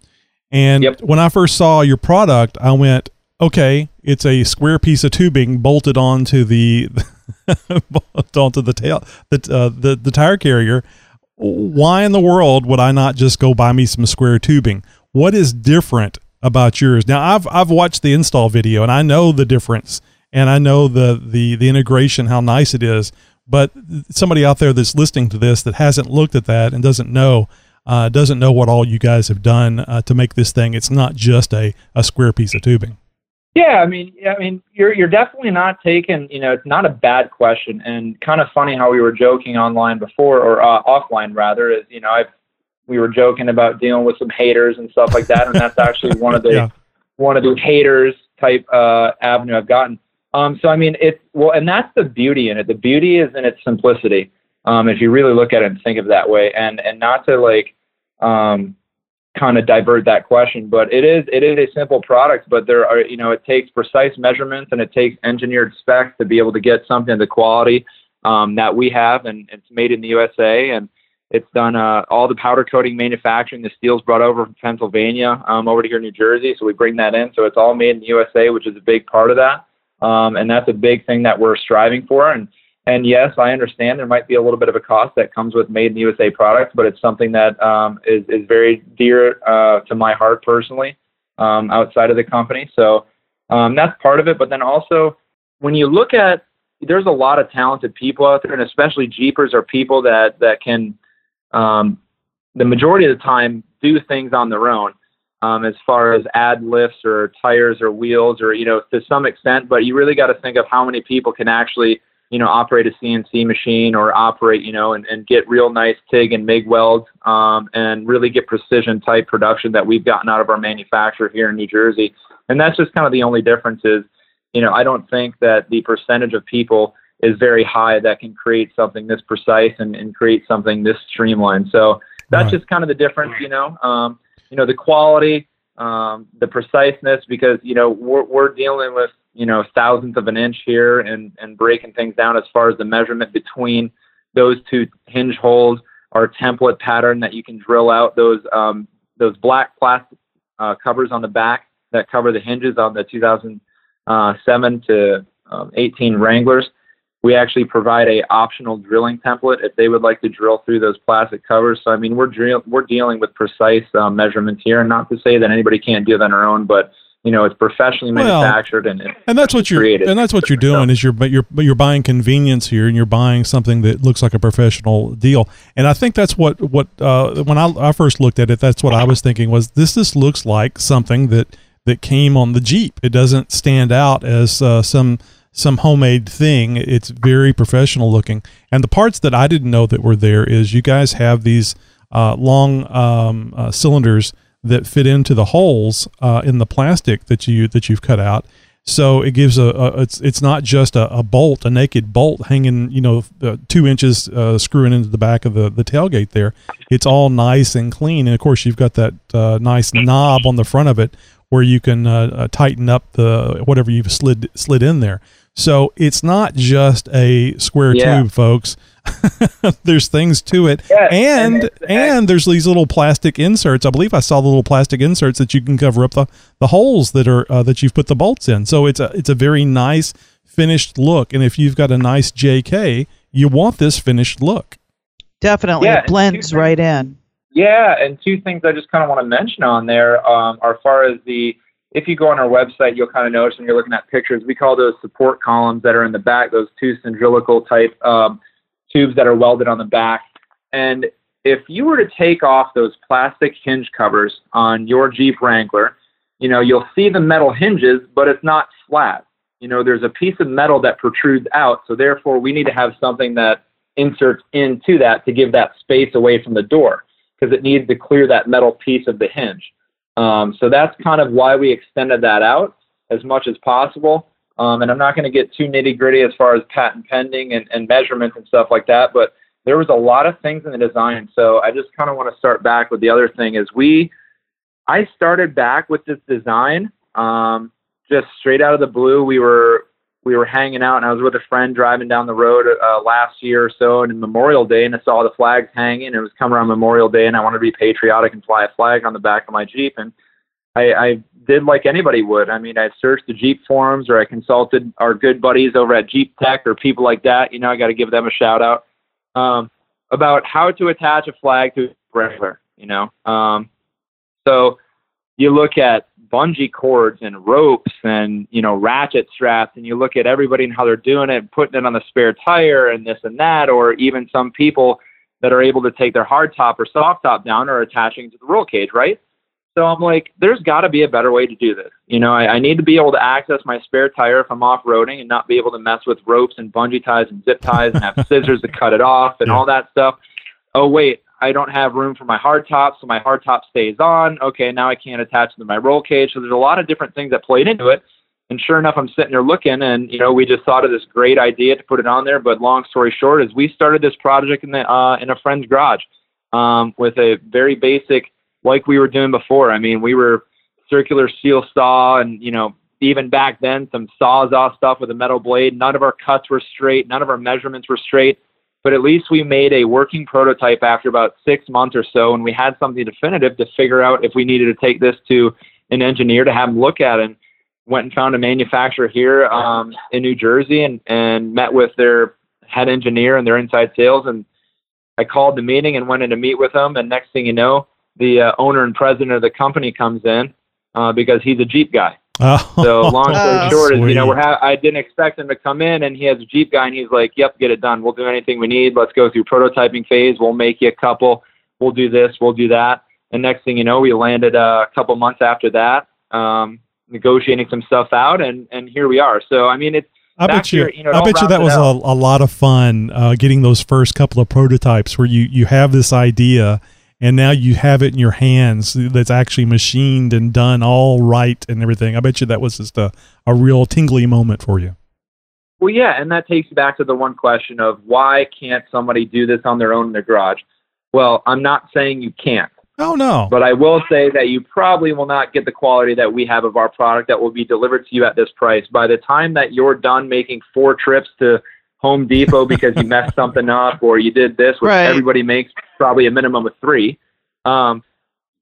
And when I first saw your product, I went, okay, it's a square piece of tubing bolted onto the bolted onto the tail the, uh, the the tire carrier. Why in the world would i not just go buy me some square tubing? What is different about yours? Now i've i've watched the install video and i know the difference and i know the the the integration how nice it is but somebody out there that's listening to this that hasn't looked at that and doesn't know uh, doesn't know what all you guys have done uh, to make this thing it's not just a, a square piece of tubing yeah, I mean, I mean, you're you're definitely not taking. You know, it's not a bad question, and kind of funny how we were joking online before, or uh, offline rather. Is you know, I've we were joking about dealing with some haters and stuff like that, and that's actually one of the yeah. one of the haters type uh, avenue I've gotten. Um, so I mean, it's well, and that's the beauty in it. The beauty is in its simplicity. Um, if you really look at it and think of it that way, and and not to like um, kind of divert that question, but it is it is a simple product, but there are you know it takes precise measurements and it takes engineered specs to be able to get something of the quality um, that we have, and it's made in the USA, and it's done uh, all the powder coating manufacturing. The steel's brought over from Pennsylvania um, over to here in New Jersey, so we bring that in. So it's all made in the USA, which is a big part of that, um, and that's a big thing that we're striving for. And and yes, I understand there might be a little bit of a cost that comes with made in USA products, but it's something that um, is is very dear uh, to my heart personally um, outside of the company. So um, that's part of it. But then also, when you look at, there's a lot of talented people out there, and especially Jeepers are people that that can, um, the majority of the time, do things on their own. Um, as far as add lifts or tires or wheels or you know to some extent, but you really got to think of how many people can actually you know, operate a CNC machine or operate, you know, and, and get real nice TIG and MIG welds um, and really get precision type production that we've gotten out of our manufacturer here in New Jersey. And that's just kind of the only difference is, you know, I don't think that the percentage of people is very high that can create something this precise and, and create something this streamlined. So that's right. just kind of the difference, you know, um, you know, the quality, um, the preciseness, because, you know, we're, we're dealing with, you know thousandth of an inch here and and breaking things down as far as the measurement between those two hinge holes our template pattern that you can drill out those um, those black plastic uh, covers on the back that cover the hinges on the 2007 to um, 18 Wranglers. We actually provide a optional drilling template if they would like to drill through those plastic covers. So I mean, we're drill- we're dealing with precise uh, measurements here, and not to say that anybody can't do that on their own, but you know it's professionally manufactured well, and, and that's what you're created. and that's what you're doing is you're you're you're buying convenience here and you're buying something that looks like a professional deal and I think that's what what uh, when I, I first looked at it that's what I was thinking was this just looks like something that that came on the Jeep it doesn't stand out as uh, some some homemade thing it's very professional looking and the parts that I didn't know that were there is you guys have these uh, long um, uh, cylinders that fit into the holes uh, in the plastic that you that you've cut out. So it gives a, a it's it's not just a, a, bolt, a naked bolt hanging, you know, uh, two inches uh, screwing into the back of the the tailgate. There, it's all nice and clean, and of course you've got that uh, nice knob on the front of it where you can tighten up the whatever you've slid slid in there. So it's not just a square yeah. tube, folks. there's things to it, yeah, and and, and, there's these little plastic inserts. I believe I saw the little plastic inserts that you can cover up the, the holes that are uh, that you've put the bolts in. So it's a it's a very nice finished look. And if you've got a nice JK, you want this finished look. Definitely, yeah, it blends right in. Yeah, and two things I just kind of want to mention on there um, are far as the if you go on our website, you'll kind of notice when you're looking at pictures, we call those support columns that are in the back, those two cylindrical type um, tubes that are welded on the back. And if you were to take off those plastic hinge covers on your Jeep Wrangler, you know, you'll see the metal hinges, but it's not flat. You know, there's a piece of metal that protrudes out. So therefore, we need to have something that inserts into that to give that space away from the door because it needs to clear that metal piece of the hinge. Um, so that's kind of why we extended that out as much as possible. Um, and I'm not going to get too nitty gritty as far as patent pending and, and measurements and stuff like that, but there was a lot of things in the design. So I just kind of want to start back with the other thing is we, I started back with this design um, just straight out of the blue. We were we were hanging out, and I was with a friend driving down the road uh, last year or so, and Memorial Day, and I saw the flags hanging. And it was coming around Memorial Day, and I wanted to be patriotic and fly a flag on the back of my Jeep. And I, I did like anybody would. I mean, I searched the Jeep forums or I consulted our good buddies over at Jeep Tech or people like that. You know, I got to give them a shout out um, about how to attach a flag to a regular. You know, um, so you look at bungee cords and ropes and you know ratchet straps and you look at everybody and how they're doing it putting it on the spare tire and this and that or even some people that are able to take their hard top or soft top down or attaching to the roll cage right? So i'm like there's got to be a better way to do this. You know I, I need to be able to access my spare tire if i'm off-roading and not be able to mess with ropes and bungee ties and zip ties and have scissors to cut it off and all that stuff. Oh wait I don't have room for my hard top, so my hard top stays on. Okay, now I can't attach to my roll cage. So there's a lot of different things that played into it. And sure enough, I'm sitting there looking, and you know, we just thought of this great idea to put it on there. But long story short, is we started this project in the uh, in a friend's garage um, with a very basic, like we were doing before. I mean, we were circular steel saw, and you know, even back then, some sawzall stuff with a metal blade. None of our cuts were straight. None of our measurements were straight but at least we made a working prototype after about six months or so, and we had something definitive to figure out if we needed to take this to an engineer to have him look at it. And went and found a manufacturer here um, in New Jersey and, and met with their head engineer and their inside sales. And I called the meeting and went in to meet with them. And next thing you know, the uh, owner and president of the company comes in uh, because he's a Jeep guy. Oh, so long story oh, short is, you know, we're ha- I didn't expect him to come in, and he has a Jeep guy, and he's like, "Yep, get it done. We'll do anything we need. Let's go through prototyping phase. We'll make you a couple. We'll do this. We'll do that." And next thing you know, we landed uh, a couple months after that, um, negotiating some stuff out, and and here we are. So I mean, it's I bet you. here, you know, I bet you that was a, a lot of fun uh, getting those first couple of prototypes where you you have this idea and now you have it in your hands that's actually machined and done all right and everything. I bet you that was just a, a real tingly moment for you. Well, yeah, and that takes you back to the one question of why can't somebody do this on their own in their garage? Well, I'm not saying you can't. Oh no. But I will say that you probably will not get the quality that we have of our product that will be delivered to you at this price. By the time that you're done making four trips to Home Depot because you messed something up or you did this, which Right. everybody makes probably a minimum of three, um,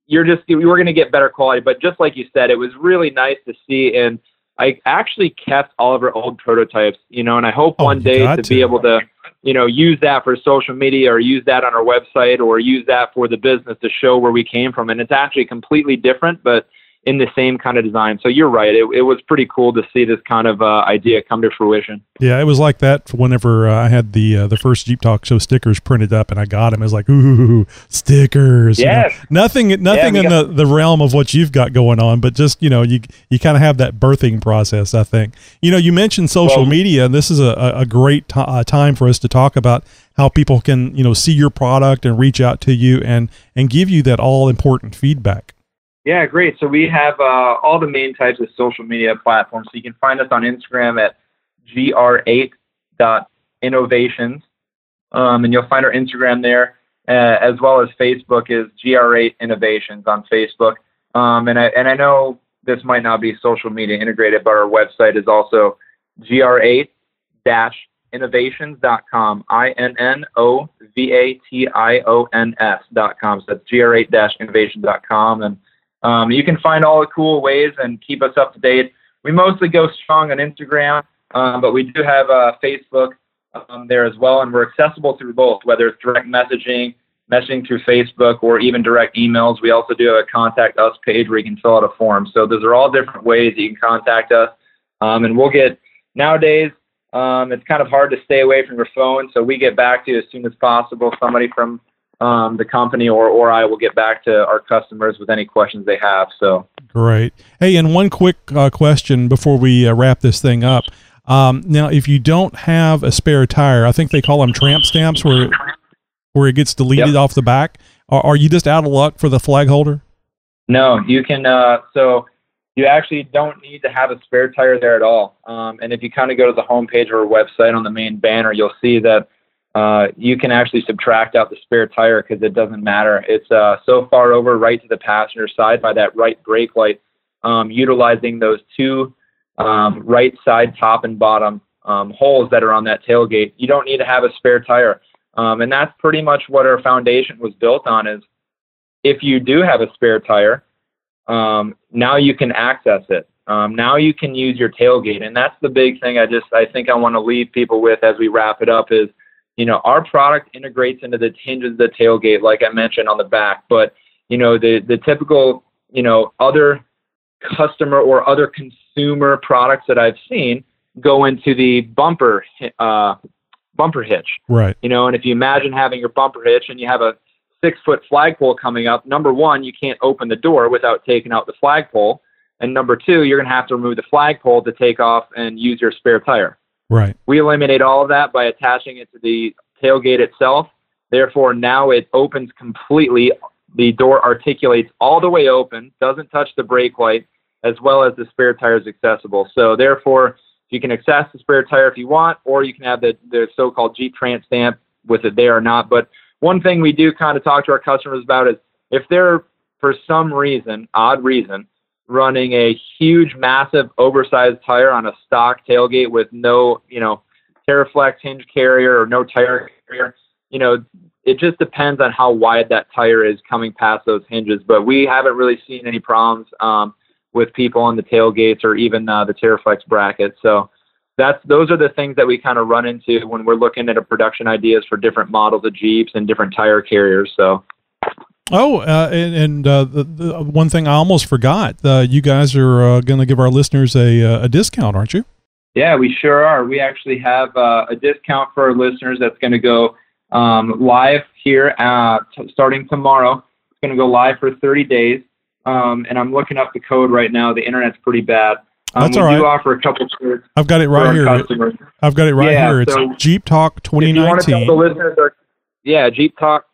you're just you are going to get better quality. But just like you said, it was really nice to see, and I actually kept all of our old prototypes, you know, and I hope one day to, to. be able to, you know, use that for social media or use that on our website or use that for the business to show where we came from. And it's actually completely different, but in the same kind of design. So you're right. It, it was pretty cool to see this kind of uh, idea come to fruition. Yeah, it was like that whenever uh, I had the uh, the first Jeep Talk Show stickers printed up, and I got them. It was like, ooh, stickers. you know. Yes. nothing, nothing we in got- the, the realm of what you've got going on, but just you know, you you kind of have that birthing process. I think you know, you mentioned social Well- media, and this is a, a, great ti uh, time for us to talk about how people can you know see your product and reach out to you and and give you that all important feedback. Yeah, great. So we have uh, all the main types of social media platforms. So you can find us on Instagram at gr8.innovations, um, and you'll find our Instagram there, uh, as well as Facebook is gr8 innovations on Facebook. Um, and I and I know this might not be social media integrated, but our website is also gr8 innovations.com. I N N O V A T I O N S.com. So that's gr8 innovations.com. And um, you can find all the cool ways and keep us up to date. We mostly go strong on Instagram, um, but we do have uh, Facebook um, there as well, and we're accessible through both, whether it's direct messaging, messaging through Facebook, or even direct emails. We also do a contact us page where you can fill out a form. So those are all different ways you can contact us, um, and we'll get nowadays. Um, it's kind of hard to stay away from your phone, so we get back to you as soon as possible. Somebody from um, the company or, or I will get back to our customers with any questions they have. So Great. Hey, and one quick uh, question before we uh, wrap this thing up. Um, now, if you don't have a spare tire, I think they call them tramp stamps, where it, where it gets deleted off the back. Are, are you just out of luck for the flag holder? no, you can. Uh, so you actually don't need to have a spare tire there at all. Um, and if you kind of go to the homepage of our website on the main banner, you'll see that uh, you can actually subtract out the spare tire because it doesn't matter. It's uh, so far over right to the passenger side by that right brake light, um, utilizing those two um, right side top and bottom um, holes that are on that tailgate. You don't need to have a spare tire. Um, and that's pretty much what our foundation was built on is if you do have a spare tire, um, now you can access it. Um, now you can use your tailgate, and that's the big thing. I just I think I want to leave people with as we wrap it up is, you know, our product integrates into the hinges of the tailgate, like I mentioned on the back. But you know, the the typical you know other customer or other consumer products that I've seen go into the bumper uh, bumper hitch. Right. You know, and if you imagine having your bumper hitch and you have a six foot flagpole coming up, number one, you can't open the door without taking out the flagpole. And number two, you're going to have to remove the flagpole to take off and use your spare tire. Right. We eliminate all of that by attaching it to the tailgate itself. Therefore, now it opens completely. The door articulates all the way open, doesn't touch the brake light, as well as the spare tire is accessible. So, therefore, you can access the spare tire if you want, or you can have the, the so called Jeep tramp stamp with it there or not. But one thing we do kind of talk to our customers about is if they're, for some reason, odd reason, running a huge, massive, oversized tire on a stock tailgate with no, you know, TeraFlex hinge carrier or no tire carrier, you know, it just depends on how wide that tire is coming past those hinges. But we haven't really seen any problems um, with people on the tailgates or even uh, the TeraFlex bracket. So that's those are the things that we kind of run into when we're looking at a production ideas for different models of Jeeps and different tire carriers. So. Oh, uh, and, and uh, the, the one thing I almost forgot, uh, you guys are uh, going to give our listeners a, uh, a discount, aren't you? Yeah, we sure are. We actually have uh, a discount for our listeners that's going to go um, live here t- starting tomorrow. It's going to go live for 30 days. Um, and I'm looking up the code right now. The internet's pretty bad. Um, That's all right. do offer a couple codes. I've got it right here. customers. I've got it right Yeah, here. It's so Jeep Talk 2019. If you want to tell 2019. the listeners, are, yeah, Jeep Talk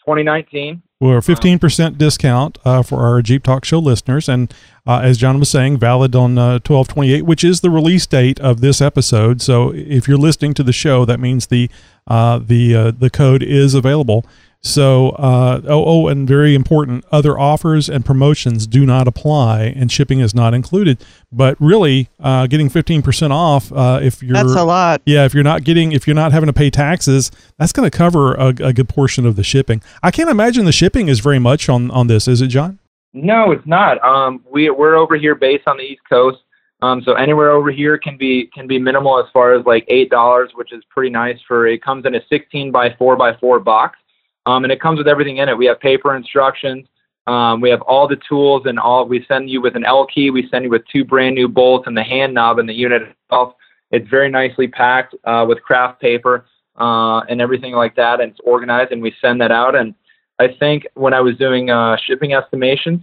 2019. We're 15% discount uh, for our Jeep Talk Show listeners. And uh, as John was saying, valid on uh, 1228, which is the release date of this episode. So if you're listening to the show, that means the uh, the uh, the code is available. So, uh, oh, oh, and very important, other offers and promotions do not apply, and shipping is not included. But really, uh, getting 15% off uh, if you're That's a lot. yeah, if you're not getting, if you're not having to pay taxes, that's going to cover a, a good portion of the shipping. I can't imagine the shipping is very much on on this, is it, John? No, it's not. Um, we we're over here based on the East Coast. Um, so anywhere over here can be can be minimal as far as like eight dollars, which is pretty nice for. It comes in a 16 by 4 by 4 box, um, and it comes with everything in it. We have paper instructions. Um, we have all the tools and all. We send you with an L key. We send you with two brand new bolts and the hand knob and the unit itself. It's very nicely packed uh, with craft paper uh, and everything like that, and it's organized. And we send that out. And I think when I was doing uh, shipping estimations,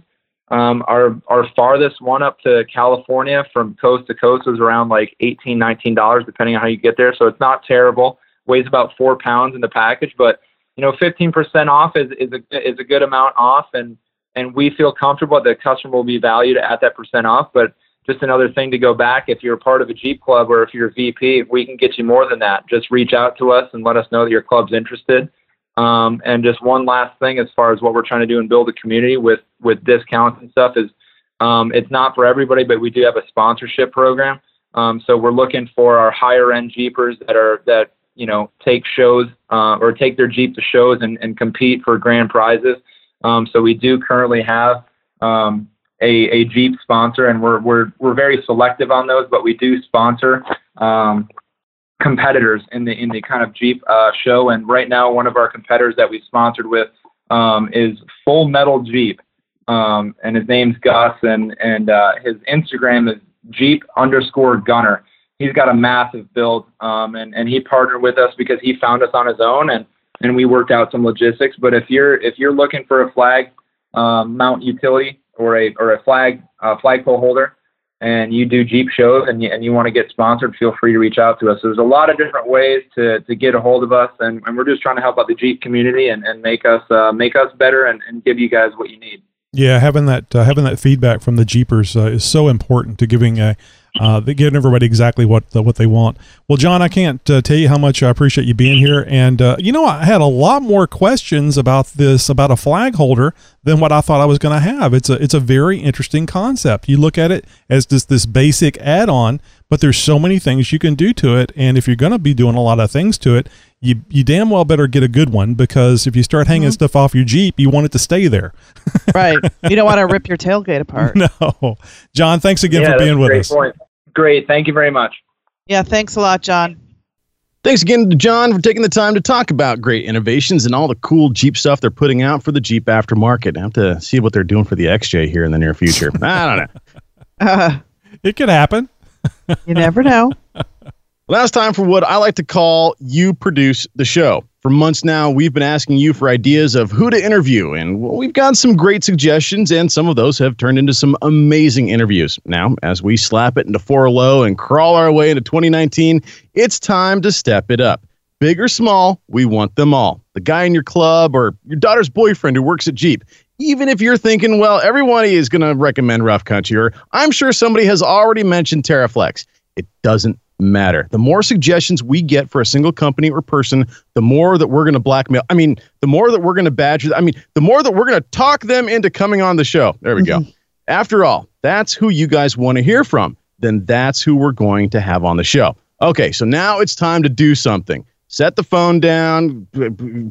um, our our farthest one up to California from coast to coast was around like eighteen, nineteen dollars, depending on how you get there. So it's not terrible. Weighs about four pounds in the package, but you know, fifteen percent off is is a is a good amount off, and and we feel comfortable that the customer will be valued at that percent off. But just another thing to go back, if you're part of a Jeep club or if you're a VP, we can get you more than that. Just reach out to us and let us know that your club's interested. Um, and just one last thing, as far as what we're trying to do and build a community with with discounts and stuff, is um, it's not for everybody, but we do have a sponsorship program. Um, so we're looking for our higher end Jeepers that are that you know take shows uh, or take their Jeep to shows and, and compete for grand prizes. Um, so we do currently have um, a, a Jeep sponsor, and we're we're we're very selective on those, but we do sponsor um, competitors in the in the kind of Jeep uh, show. And right now, one of our competitors that we sponsored with um, is Full Metal Jeep, um, and his name's Gus, and and uh, his Instagram is Jeep underscore Gunner. He's got a massive build, um, and and he partnered with us because he found us on his own, and and we worked out some logistics. But if you're if you're looking for a flag um, mount utility or a or a flag uh, flagpole holder, and you do Jeep shows and you, and you want to get sponsored, feel free to reach out to us. So there's a lot of different ways to, to get a hold of us, and, and we're just trying to help out the Jeep community and, and make us uh, make us better and, and give you guys what you need. Yeah, having that uh, having that feedback from the Jeepers uh, is so important to giving a uh, giving everybody exactly what the, what they want. Well, John, I can't uh, tell you how much I appreciate you being here. And uh, you know, I had a lot more questions about this about a flag holder than what I thought I was going to have. It's a it's a very interesting concept. You look at it as just this basic add-on, but but there's so many things you can do to it. And if you're going to be doing a lot of things to it, you, you damn well better get a good one because if you start hanging stuff off your Jeep, you want it to stay there. right. You don't want to rip your tailgate apart. no. John, thanks again yeah, for being with great us. Point. Great. Thank you very much. Yeah, thanks a lot, John. Thanks again to John for taking the time to talk about great innovations and all the cool Jeep stuff they're putting out for the Jeep aftermarket. I have to see what they're doing for the XJ here in the near future. I don't know. Uh, it could happen. You never know. Now it's time for what I like to call You Produce the Show. For months now, we've been asking you for ideas of who to interview, and well, we've got some great suggestions, and some of those have turned into some amazing interviews. Now, as we slap it into four low and crawl our way into 2019, it's time to step it up. Big or small, we want them all. The guy in your club or your daughter's boyfriend who works at Jeep. Even if you're thinking, well, everyone is going to recommend Rough Country, or I'm sure somebody has already mentioned TeraFlex. It doesn't matter. The more suggestions we get for a single company or person, the more that we're going to blackmail. I mean, the more that we're going to badger. I mean, the more that we're going to talk them into coming on the show. There we go. Mm-hmm. After all, that's who you guys want to hear from. Then that's who we're going to have on the show. Okay, so now it's time to do something. Set the phone down,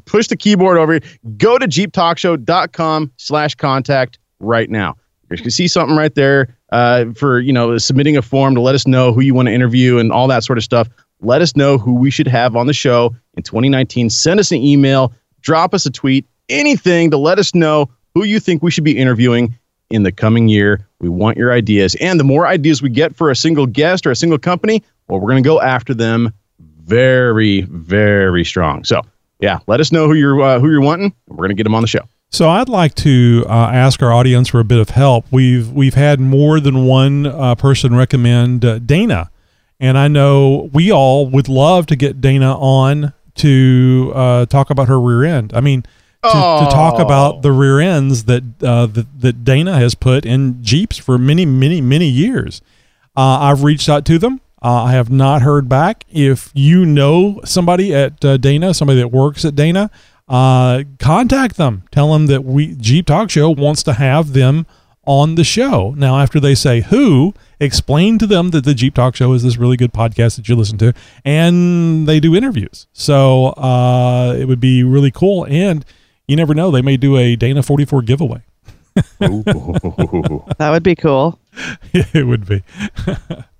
push the keyboard over, go to jeeptalkshow.com slash contact right now. You can see something right there uh, for you know submitting a form to let us know who you want to interview and all that sort of stuff. Let us know who we should have on the show in 2019. Send us an email, drop us a tweet, anything to let us know who you think we should be interviewing in the coming year. We want your ideas, and the more ideas we get for a single guest or a single company, well, we're going to go after them very, very strong. So yeah, let us know who you're uh, who you're wanting. We're going to get them on the show. So I'd like to uh, ask our audience for a bit of help. We've we've had more than one uh, person recommend uh, Dana, and I know we all would love to get Dana on to uh, talk about her rear end. I mean, to, to talk about the rear ends that, uh, that that Dana has put in Jeeps for many, many, many years. Uh, I've reached out to them. I have not heard back. If you know somebody at Dana, somebody that works at Dana uh, contact them. Tell them that we Jeep Talk Show wants to have them on the show. Now, after they say who, explain to them that the Jeep Talk Show is this really good podcast that you listen to, and they do interviews. So uh, it would be really cool. And you never know, they may do a Dana 44 giveaway. that would be cool. it would be.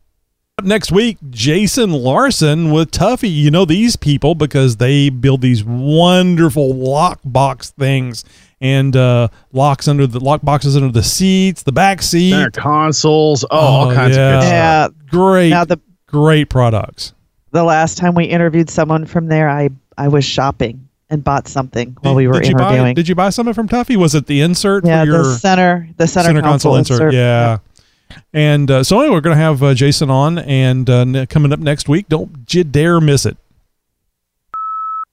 Next week, Jason Larson with Tuffy. You know these people because they build these wonderful lockbox things and uh, locks under the lock boxes under the seats, the back seat, Center consoles, oh, all kinds yeah. of good stuff. Yeah. Great, Now the great products. the last time we interviewed someone from there, I I was shopping and bought something while we were did you buy, interviewing. Did you buy something from Tuffy? Was it the insert yeah, for your the center the center, console, insert? Yeah. And uh, so anyway, we're going to have uh, Jason on, and uh, coming up next week, don't you dare miss it.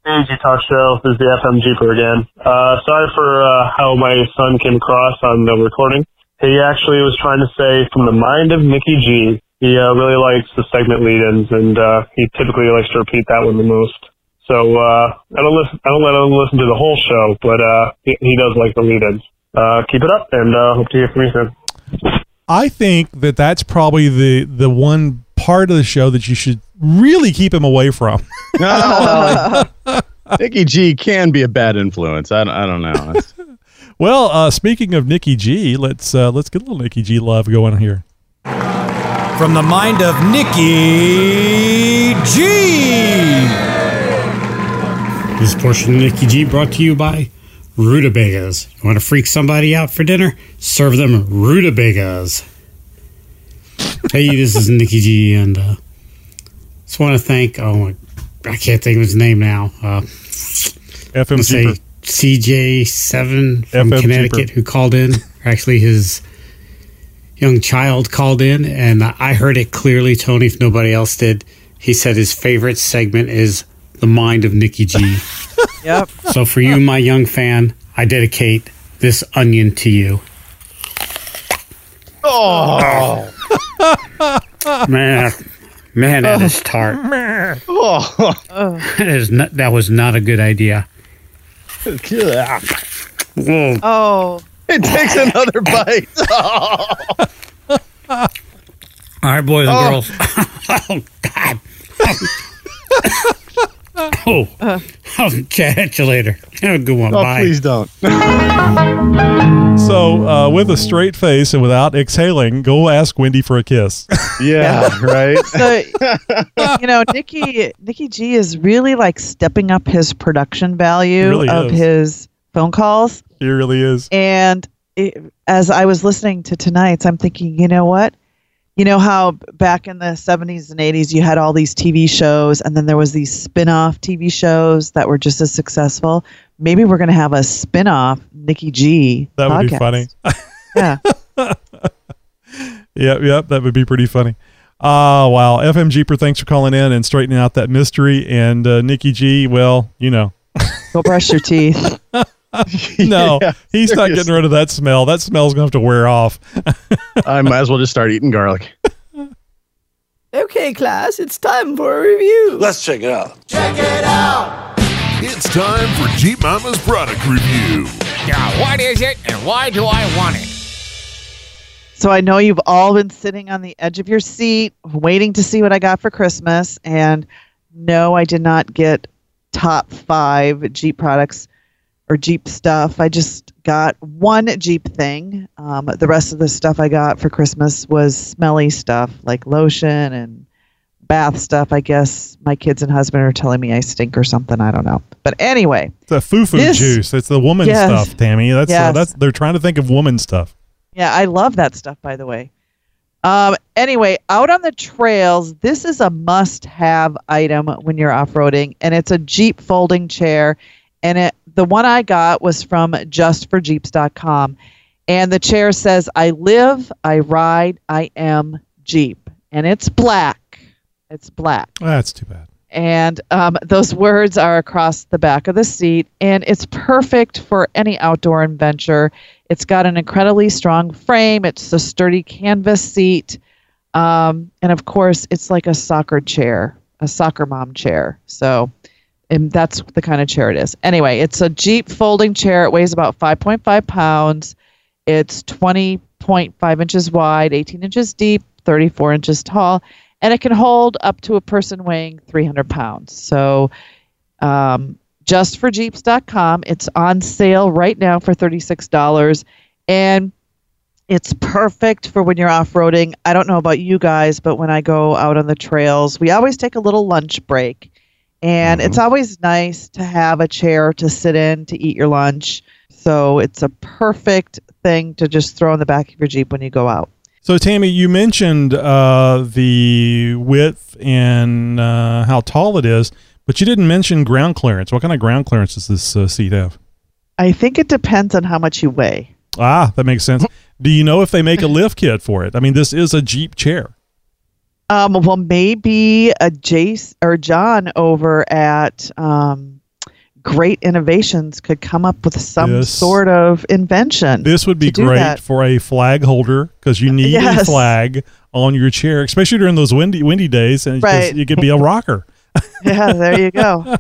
Hey, Jeep Talk Show. This is the FM Jeeper again. Uh, sorry for uh, how my son came across on the recording. He actually was trying to say from the mind of Nikki G. He uh, really likes the segment lead-ins, and uh, he typically likes to repeat that one the most. So uh, I don't listen. I don't let him listen to the whole show, but uh, he, he does like the lead-ins. Uh, keep it up, and uh, hope to hear from you soon. I think that that's probably the the one part of the show that you should really keep him away from. Nikki G can be a bad influence. I don't, I don't know. Well, uh, speaking of Nikki G, let's uh, let's get a little Nikki G love going here. From the mind of Nikki G. This portion of Nikki G brought to you by Rutabagas. You want to freak somebody out for dinner? Serve them rutabagas. hey, this is Nikki G, and uh, just want to thank. Oh, I can't think of his name now. Uh, FM say CJ7 from FM Connecticut Jeeper. who called in. Actually, his young child called in, and I heard it clearly, Tony, if nobody else did. He said his favorite segment is The Mind of Nikki G. Yep. So for you, my young fan, I dedicate this onion to you. oh, Man, man, that is tart. oh, That is not, that was not a good idea. Whoa. Oh, it takes another bite. All right, boys and Oh. girls. Oh God. Oh, I'll chat at you later. Have a good one. Oh, Bye. please don't. So, uh, with a straight face and without exhaling, go ask Wendy for a kiss. Yeah, right. So, you know, Nikki Nikki G is really like stepping up his production value Really of is. his phone calls. He really is. And it, as I was listening to tonight's, I'm thinking, you know what? You know how back in the 70s and 80s you had all these TV shows and then there was these spin-off TV shows that were just as successful. Maybe we're going to have a spin-off Nikki G That would be funny. Yeah. Yep, yep, that would be pretty funny. Ah, wow. FM Jeeper, thanks for calling in and straightening out that mystery. And uh, Nikki G, well, you know, Go brush your teeth. no, Yeah, he's not getting rid of that smell. That smell's going to have to wear off. I might as well just start eating garlic. Okay, class, it's time for a review. Let's check it out. check it out. It's time for Jeep Mama's product review. Now, what is it and why do I want it? So I know you've all been sitting on the edge of your seat waiting to see what I got for Christmas. And no, I did not get top five Jeep products or Jeep stuff. I just got one Jeep thing. Um, the rest of the stuff I got for Christmas was smelly stuff like lotion and bath stuff. I guess my kids and husband are telling me I stink or something. I don't know. But anyway, The foo-foo juice. It's the woman Yes. stuff, Tammy. That's uh, that's they're trying to think of woman stuff. Yeah, I love that stuff, by the way. Um, anyway, out on the trails, this is a must have item when you're off roading, and it's a Jeep folding chair. And it, the one I got was from justforjeeps.com. And the chair says, I live, I ride, I am Jeep. And it's black. It's black That's too bad. and um, those words are across the back of the seat and it's perfect for any outdoor adventure it's got an incredibly strong frame it's a sturdy canvas seat um, and of course it's like a soccer chair a soccer mom chair so and that's the kind of chair it is anyway it's a jeep folding chair it weighs about 5.5 pounds it's 20.5 inches wide 18 inches deep 34 inches tall and it can hold up to a person weighing 300 pounds. So, um, just for Jeeps.com, it's on sale right now for $36. And it's perfect for when you're off roading. I don't know about you guys, but when I go out on the trails, we always take a little lunch break. And it's always nice to have a chair to sit in to eat your lunch. So, it's a perfect thing to just throw in the back of your Jeep when you go out. So, Tammy, you mentioned uh, the width and uh, how tall it is, but you didn't mention ground clearance. What kind of ground clearance does this uh, seat have? I think it depends on how much you weigh. Ah, that makes sense. Do you know if they make a lift kit for it? I mean, this is a Jeep chair. Um, well, maybe a Jace or John over at um, Great Innovations could come up with some This- sort of invention. This would be great that. for a flag holder because you need a flag on your chair, especially during those windy windy days, and Right. you could be a rocker. yeah, there you go.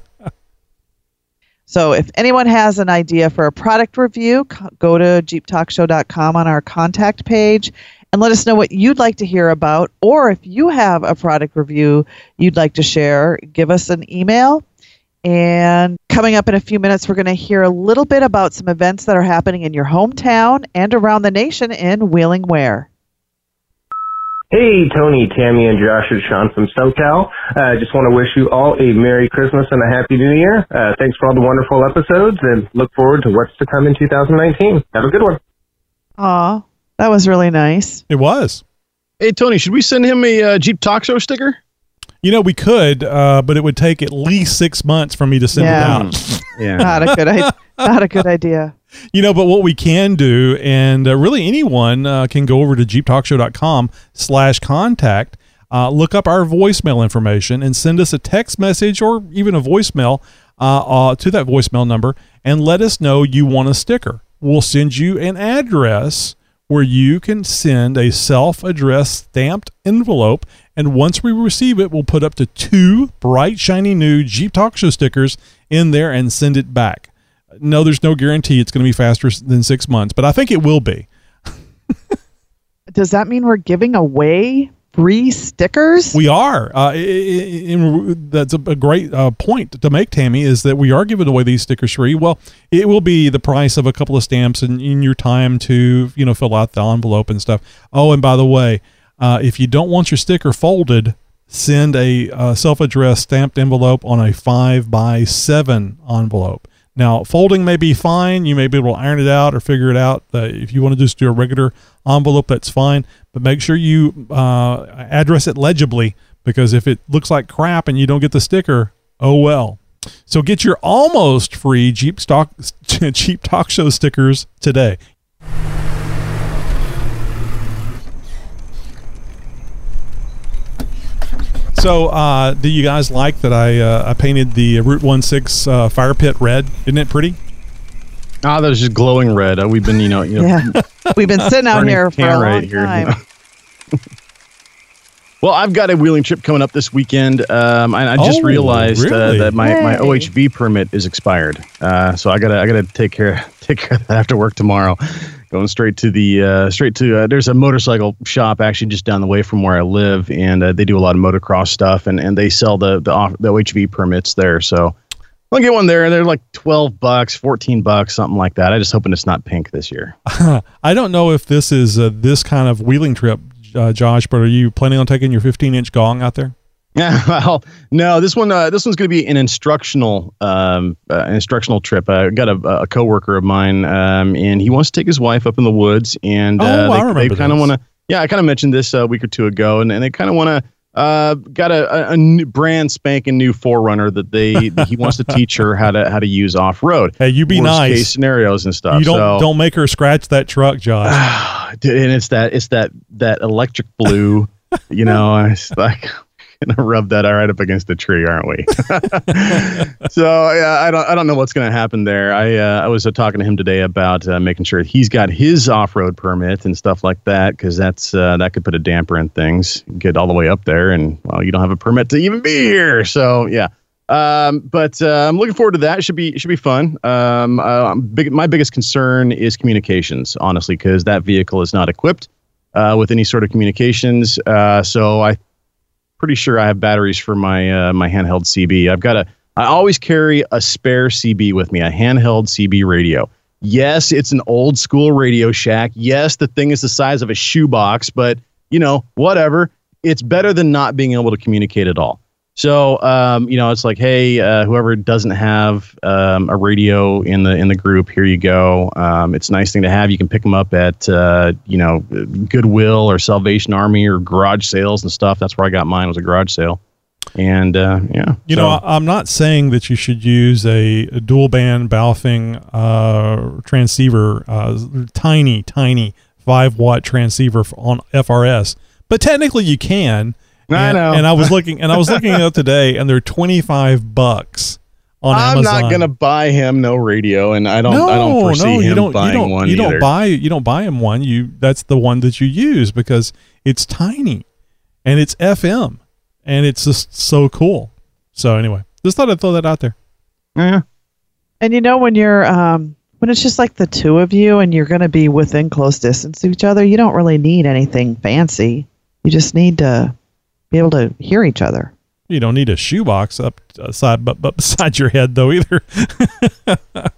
So, if anyone has an idea for a product review, co- go to jeeptalkshow.com on our contact page and let us know what you'd like to hear about. Or if you have a product review you'd like to share, give us an email. And coming up in a few minutes, we're going to hear a little bit about some events that are happening in your hometown and around the nation in Wheeling Ware. Hey, Tony, Tammy, and Josh, it's Sean from SoCal. I uh, just want to wish you all a Merry Christmas and a Happy New Year. Uh, thanks for all the wonderful episodes and look forward to what's to come in 2019. Have a good one. Aw, that was really nice. It was. Hey, Tony, should we send him a uh, Jeep Talk Show sticker? You know, we could, uh, but it would take at least six months for me to send Yeah. it out. Yeah. Not a good idea. Not a good idea. You know, but what we can do, and uh, really anyone uh, can go over to jeeptalkshow.com slash contact, uh, look up our voicemail information and send us a text message or even a voicemail uh, uh, to that voicemail number and let us know you want a sticker. We'll send you an address where you can send a self-addressed stamped envelope and once we receive it we'll put up to two bright shiny new jeep talk show stickers in there and send it back. No there's no guarantee it's going to be faster than six months but i think it will be. Does that mean we're giving away free stickers? We are. Uh, that's a, a great uh, point to make, Tammy, is that we are giving away these stickers free. Well, it will be the price of a couple of stamps and in your time to, you know, fill out the envelope and stuff. Oh, and by the way, uh, if you don't want your sticker folded, send a uh, self-addressed stamped envelope on a five by seven envelope. Now, folding may be fine. You may be able to iron it out or figure it out. Uh, if you want to just do a regular envelope, that's fine. But make sure you uh, address it legibly because if it looks like crap and you don't get the sticker, oh well. So get your almost free Jeep Stock Jeep Talk Show stickers today. So, uh, do you guys like that I uh, I painted the Route One Six uh, fire pit red? Isn't it pretty? Ah, that was just glowing red. Uh, we've been, you know, you know Yeah. We've been sitting out here for a can long right here, you time. know. Well, I've got a wheeling trip coming up this weekend. Um, and I just Oh, realized really? uh, that my, my OHV permit is expired. Uh, so I gotta I gotta take care take care of that after work tomorrow. Going straight to the uh, straight to uh, there's a motorcycle shop actually just down the way from where I live, and uh, they do a lot of motocross stuff, and, and they sell the the, off, the OHV permits there. So I'll get one there. They're like twelve bucks, fourteen bucks, something like that. I just hoping it's not pink this year. I don't know if this is uh, this kind of wheeling trip, uh, Josh, but are you planning on taking your 15 inch gong out there? Yeah, well, no, this one, uh, this one's going to be an instructional, um, uh, instructional trip. I got a, a coworker of mine, um, and he wants to take his wife up in the woods, and Oh, uh, I they, remember they kind of want to. Yeah, I kind of mentioned this a week or two ago, and, and they kind of want to. Uh, got a, a, new, brand spanking new 4Runner that they that he wants to teach her how to how to use off road. Hey, you be nice. case scenarios and stuff. you don't so, don't make her scratch that truck, Josh. And it's that it's that that electric blue you know it's like gonna rub that right up against the tree aren't we so yeah i don't i don't know what's gonna happen there i uh, i was uh, talking to him today about uh, making sure he's got his off-road permit and stuff like that because that's uh, that could put a damper in things get all the way up there and well you don't have a permit to even be here so yeah um, but uh, I'm looking forward to that. It should be should be fun. Um, uh, big, my biggest concern is communications, honestly, because that vehicle is not equipped with any sort of communications. So I pretty sure I have batteries for my uh, my handheld CB. I've got a I always carry a spare CB with me, a handheld CB radio. Yes, it's an old school Radio Shack. Yes, the thing is the size of a shoebox, but you know, whatever. It's better than not being able to communicate at all. So, um, you know, it's like, hey, uh, whoever doesn't have um, a radio in the in the group, here you go. Um, it's a nice thing to have. You can pick them up at uh, you know Goodwill or Salvation Army or garage sales and stuff. That's where I got mine was a garage sale. And uh, yeah, You so- know, I'm not saying that you should use a, a dual band Baofeng uh, transceiver, uh, tiny, tiny five watt transceiver on FRS, but technically you can. I and, know. And I was looking, and I was looking at it today, and they're 25 bucks on I'm Amazon. not gonna buy him no radio, and I don't no, I don't foresee no, him you don't, buying you don't, one you either. don't buy you don't buy him one. You that's the one that you use because it's tiny and it's FM and it's just so cool. So anyway, just thought I'd throw that out there. Yeah. And you know when you're um when it's just like the two of you and you're going to be within close distance to each other, you don't really need anything fancy. You just need to be able to hear each other. You don't need a shoebox up uh, side but, but beside your head though either.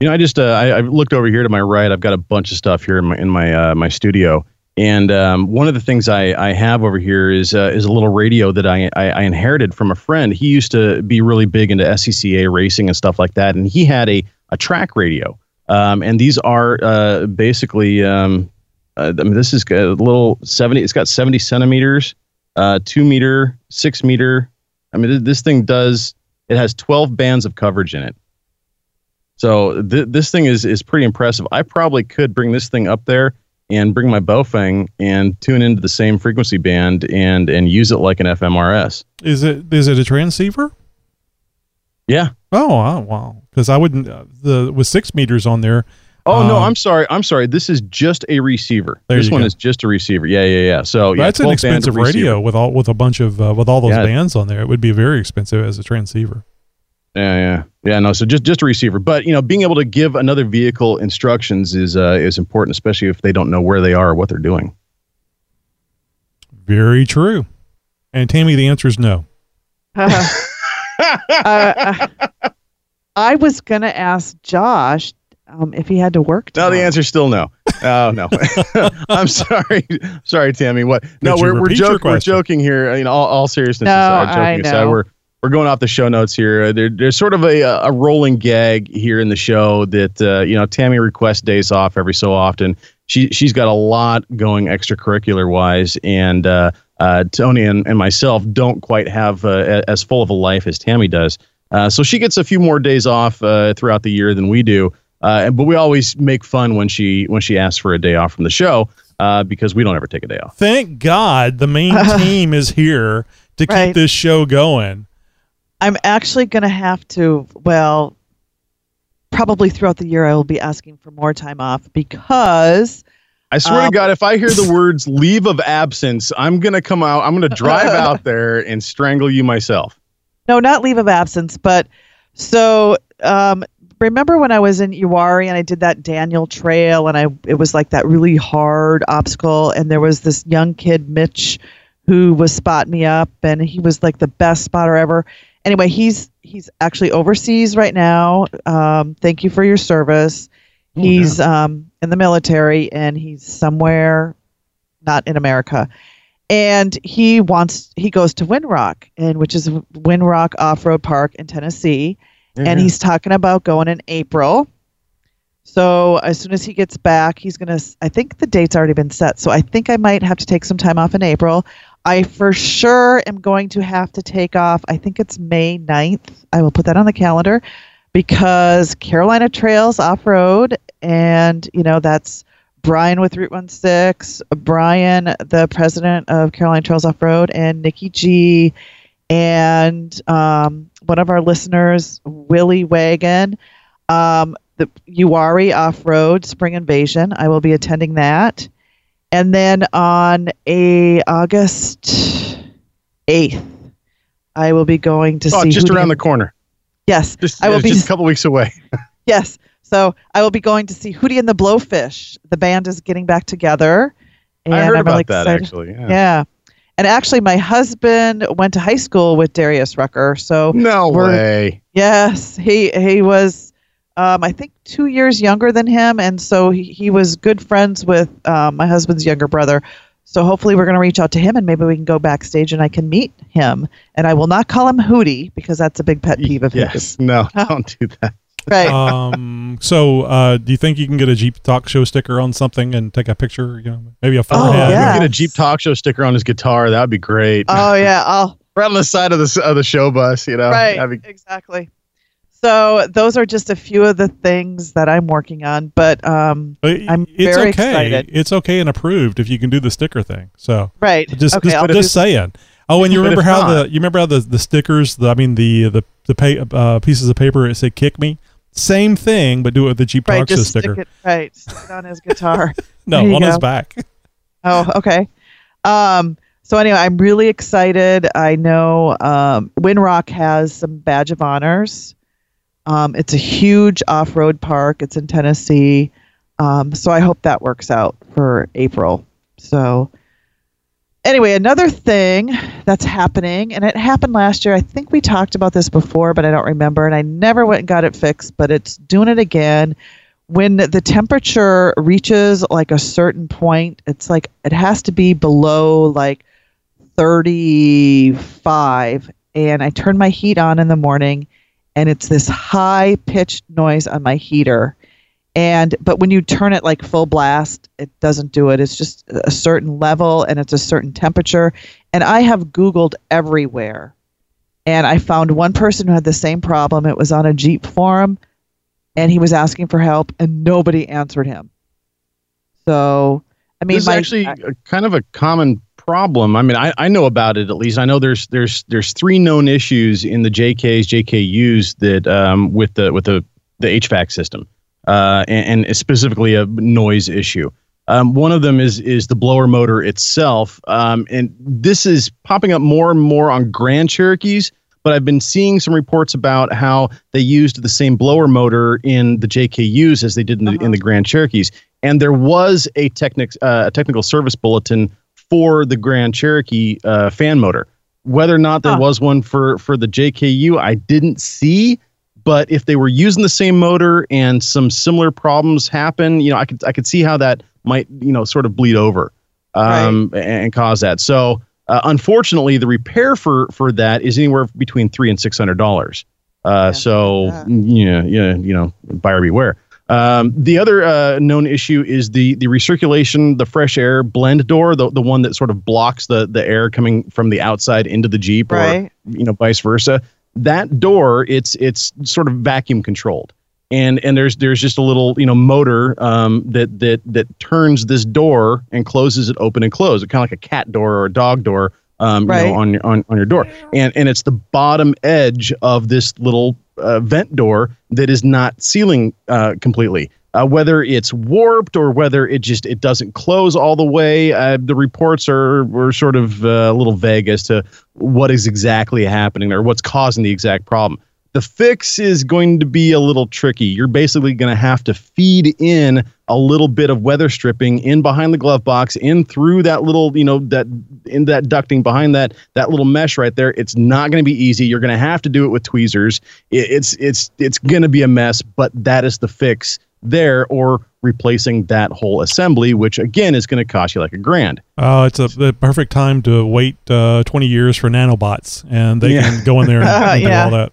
You know, I just uh, I, I looked over here to my right. I've got a bunch of stuff here in my in my uh, my studio, and um, one of the things I, I have over here is uh, is a little radio that I, I I inherited from a friend. He used to be really big into SCCA racing and stuff like that, and he had a a track radio. Um, and these are uh, basically um, uh, I mean, this is a little seventy. It's got seventy centimeters, uh, two meter, six meter. I mean, th- this thing does. It has twelve bands of coverage in it. So th- this thing is is pretty impressive. I probably could bring this thing up there and bring my Baofeng and tune into the same frequency band and and use it like an FMRS. is it is it a transceiver? Yeah. Oh wow, wow. Because I wouldn't uh, the with six meters on there. Oh no, um, I'm sorry. I'm sorry. This is just a receiver. This one go. is just a receiver. Yeah, yeah, yeah. So yeah, that's an expensive radio with all with a bunch of uh, with all those Yeah. bands on there. It would be very expensive as a transceiver. Yeah, yeah, yeah. No, so just just a receiver, but you know, being able to give another vehicle instructions is uh, is important, especially if they don't know where they are or what they're doing. Very true. And Tammy, the answer is no. uh, uh, I was gonna ask Josh um, if he had to work. No, the tomorrow. answer's still no. Oh no, I'm sorry, sorry, Tammy. What? No, Could we're we're, repeat your joking. We're joking here. You know, all, all seriousness No, aside, joking I aside, we're we're going off the show notes here. Uh, There, there's sort of a a rolling gag here in the show that uh, you know Tammy requests days off every so often. She she's got a lot going extracurricular wise, and uh, uh, Tony and, and myself don't quite have uh, a- as full of a life as Tammy does. Uh, so she gets a few more days off uh, throughout the year than we do. Uh, but we always make fun when she when she asks for a day off from the show uh, because we don't ever take a day off. Thank God the main team is here to Right. keep this show going. I'm actually gonna have to. Well, probably throughout the year, I will be asking for more time off because. I swear Um, to God, if I hear the words "leave of absence," I'm gonna come out. I'm gonna drive out there and strangle you myself. No, not leave of absence, but so um, remember when I was in Uwharrie and I did that Daniel Trail and I it was like that really hard obstacle and there was this young kid Mitch who was spotting me up and he was like the best spotter ever. Anyway, he's he's actually overseas right now. Um, thank you for your service. He's um, in the military and he's somewhere not in America. And he wants he goes to Windrock, and which is Windrock Off Road Park in Tennessee, and Mhm. he's talking about going in April. So as soon as he gets back, he's gonna. I think the date's already been set. So I think I might have to take some time off in April. I for sure am going to have to take off. I think it's May 9th. I will put that on the calendar because Carolina Trails Off Road, and you know that's Brian with Route 16, Brian, the president of Carolina Trails Off Road, and Nikki G, and um, one of our listeners, Willie Wagon, um, the Uwharrie Off Road Spring Invasion. I will be attending that. And then on a August 8th, I will be going to see Oh, see just around the corner. Yes, Just, I will be just a couple weeks away. Yes. So I will be going to see Hootie and the Blowfish. The band is getting back together. And I heard I'm about really that excited. actually. Yeah. Yeah. And actually, my husband went to high school with Darius Rucker. So No way. Yes, he he was, um, I think, two years younger than him, and so he, he was good friends with um, my husband's younger brother. So hopefully, we're going to reach out to him, and maybe we can go backstage and I can meet him. And I will not call him Hootie because that's a big pet peeve of his. Yes. No, don't do that. Right. Um, so, uh, do you think you can get a Jeep Talk Show sticker on something and take a picture? You know, maybe a forehead. If we could Get a Jeep Talk Show sticker on his guitar. That would be great. Oh yeah, I'll right on the side of the of the show bus. You know. right be- exactly so those are just a few of the things that i'm working on but um i'm It's very okay. excited It's okay and approved if you can do the sticker thing. So, Right. Just, Okay, just, I'll just saying. Oh, and you remember how not- the you remember how the the stickers? The, I mean the the the pay, uh, pieces of paper it said "kick me." Same thing, but do it with the Jeep right Show sticker. stick it right stick it on his guitar. No, on his back. oh okay. Um so anyway i'm really excited. I know um Windrock has some badge of honors. Um it's a huge off-road park. It's in tennessee. Um so i hope that works out for april. So anyway, another thing that's happening, and it happened last year. I think we talked about this before, but I don't remember, and I never went and got it fixed, but it's doing it again. When the temperature reaches like a certain point, it's like it has to be below like 35, and I turn my heat on in the morning, and it's this high pitched noise on my heater and but when you turn it like full blast it doesn't do it. It's just a certain level and it's a certain temperature. And i have googled everywhere. And i found one person who had the same problem. It was on a jeep forum and he was asking for help and nobody answered him. So i mean this is actually a, kind of a common problem. I mean, I, I know about it at least. I know there's there's there's three known issues in the JKs, JKUs that um, with the with the the HVAC system, uh, and, and specifically a noise issue. Um, one of them is is the blower motor itself, um, and this is popping up more and more on Grand Cherokees. But I've been seeing some reports about how they used the same blower motor in the JKUs as they did in the, in the Grand Cherokees, and there was a technic uh, a technical service bulletin for the Grand Cherokee uh, fan motor. Whether or not there was one for for the JKU, I didn't see. But if they were using the same motor and some similar problems happen, you know, I could I could see how that might you know sort of bleed over um, and, and cause that. So uh, unfortunately, the repair for for that is anywhere between three and six hundred dollars. Uh, so yeah, yeah, you know, buyer beware. Um, the other uh, known issue is the the recirculation, the fresh air blend door, the, the one that sort of blocks the the air coming from the outside into the Jeep, Right. or you know, vice versa. That door, it's it's sort of vacuum controlled, and and there's there's just a little you know motor um, that that that turns this door and closes it open and close, kind of like a cat door or a dog door, um, you know, on your on, on your door, and and it's the bottom edge of this little uh, vent door that is not sealing uh, completely. Uh, whether it's warped or whether it just it doesn't close all the way, uh, the reports are were sort of uh, a little vague as to what is exactly happening or what's causing the exact problem. The fix is going to be a little tricky. You're basically going to have to feed in a little bit of weather stripping in behind the glove box, in through that little, you know, that in that ducting behind that that little mesh right there. It's not going to be easy. You're going to have to do it with tweezers. It, it's it's it's going to be a mess, but that is the fix there, or replacing that whole assembly, which again is going to cost you like a grand. Oh, it's a the perfect time to wait uh, 20 years for nanobots, and they Yeah. can go in there and, and do Yeah. all that.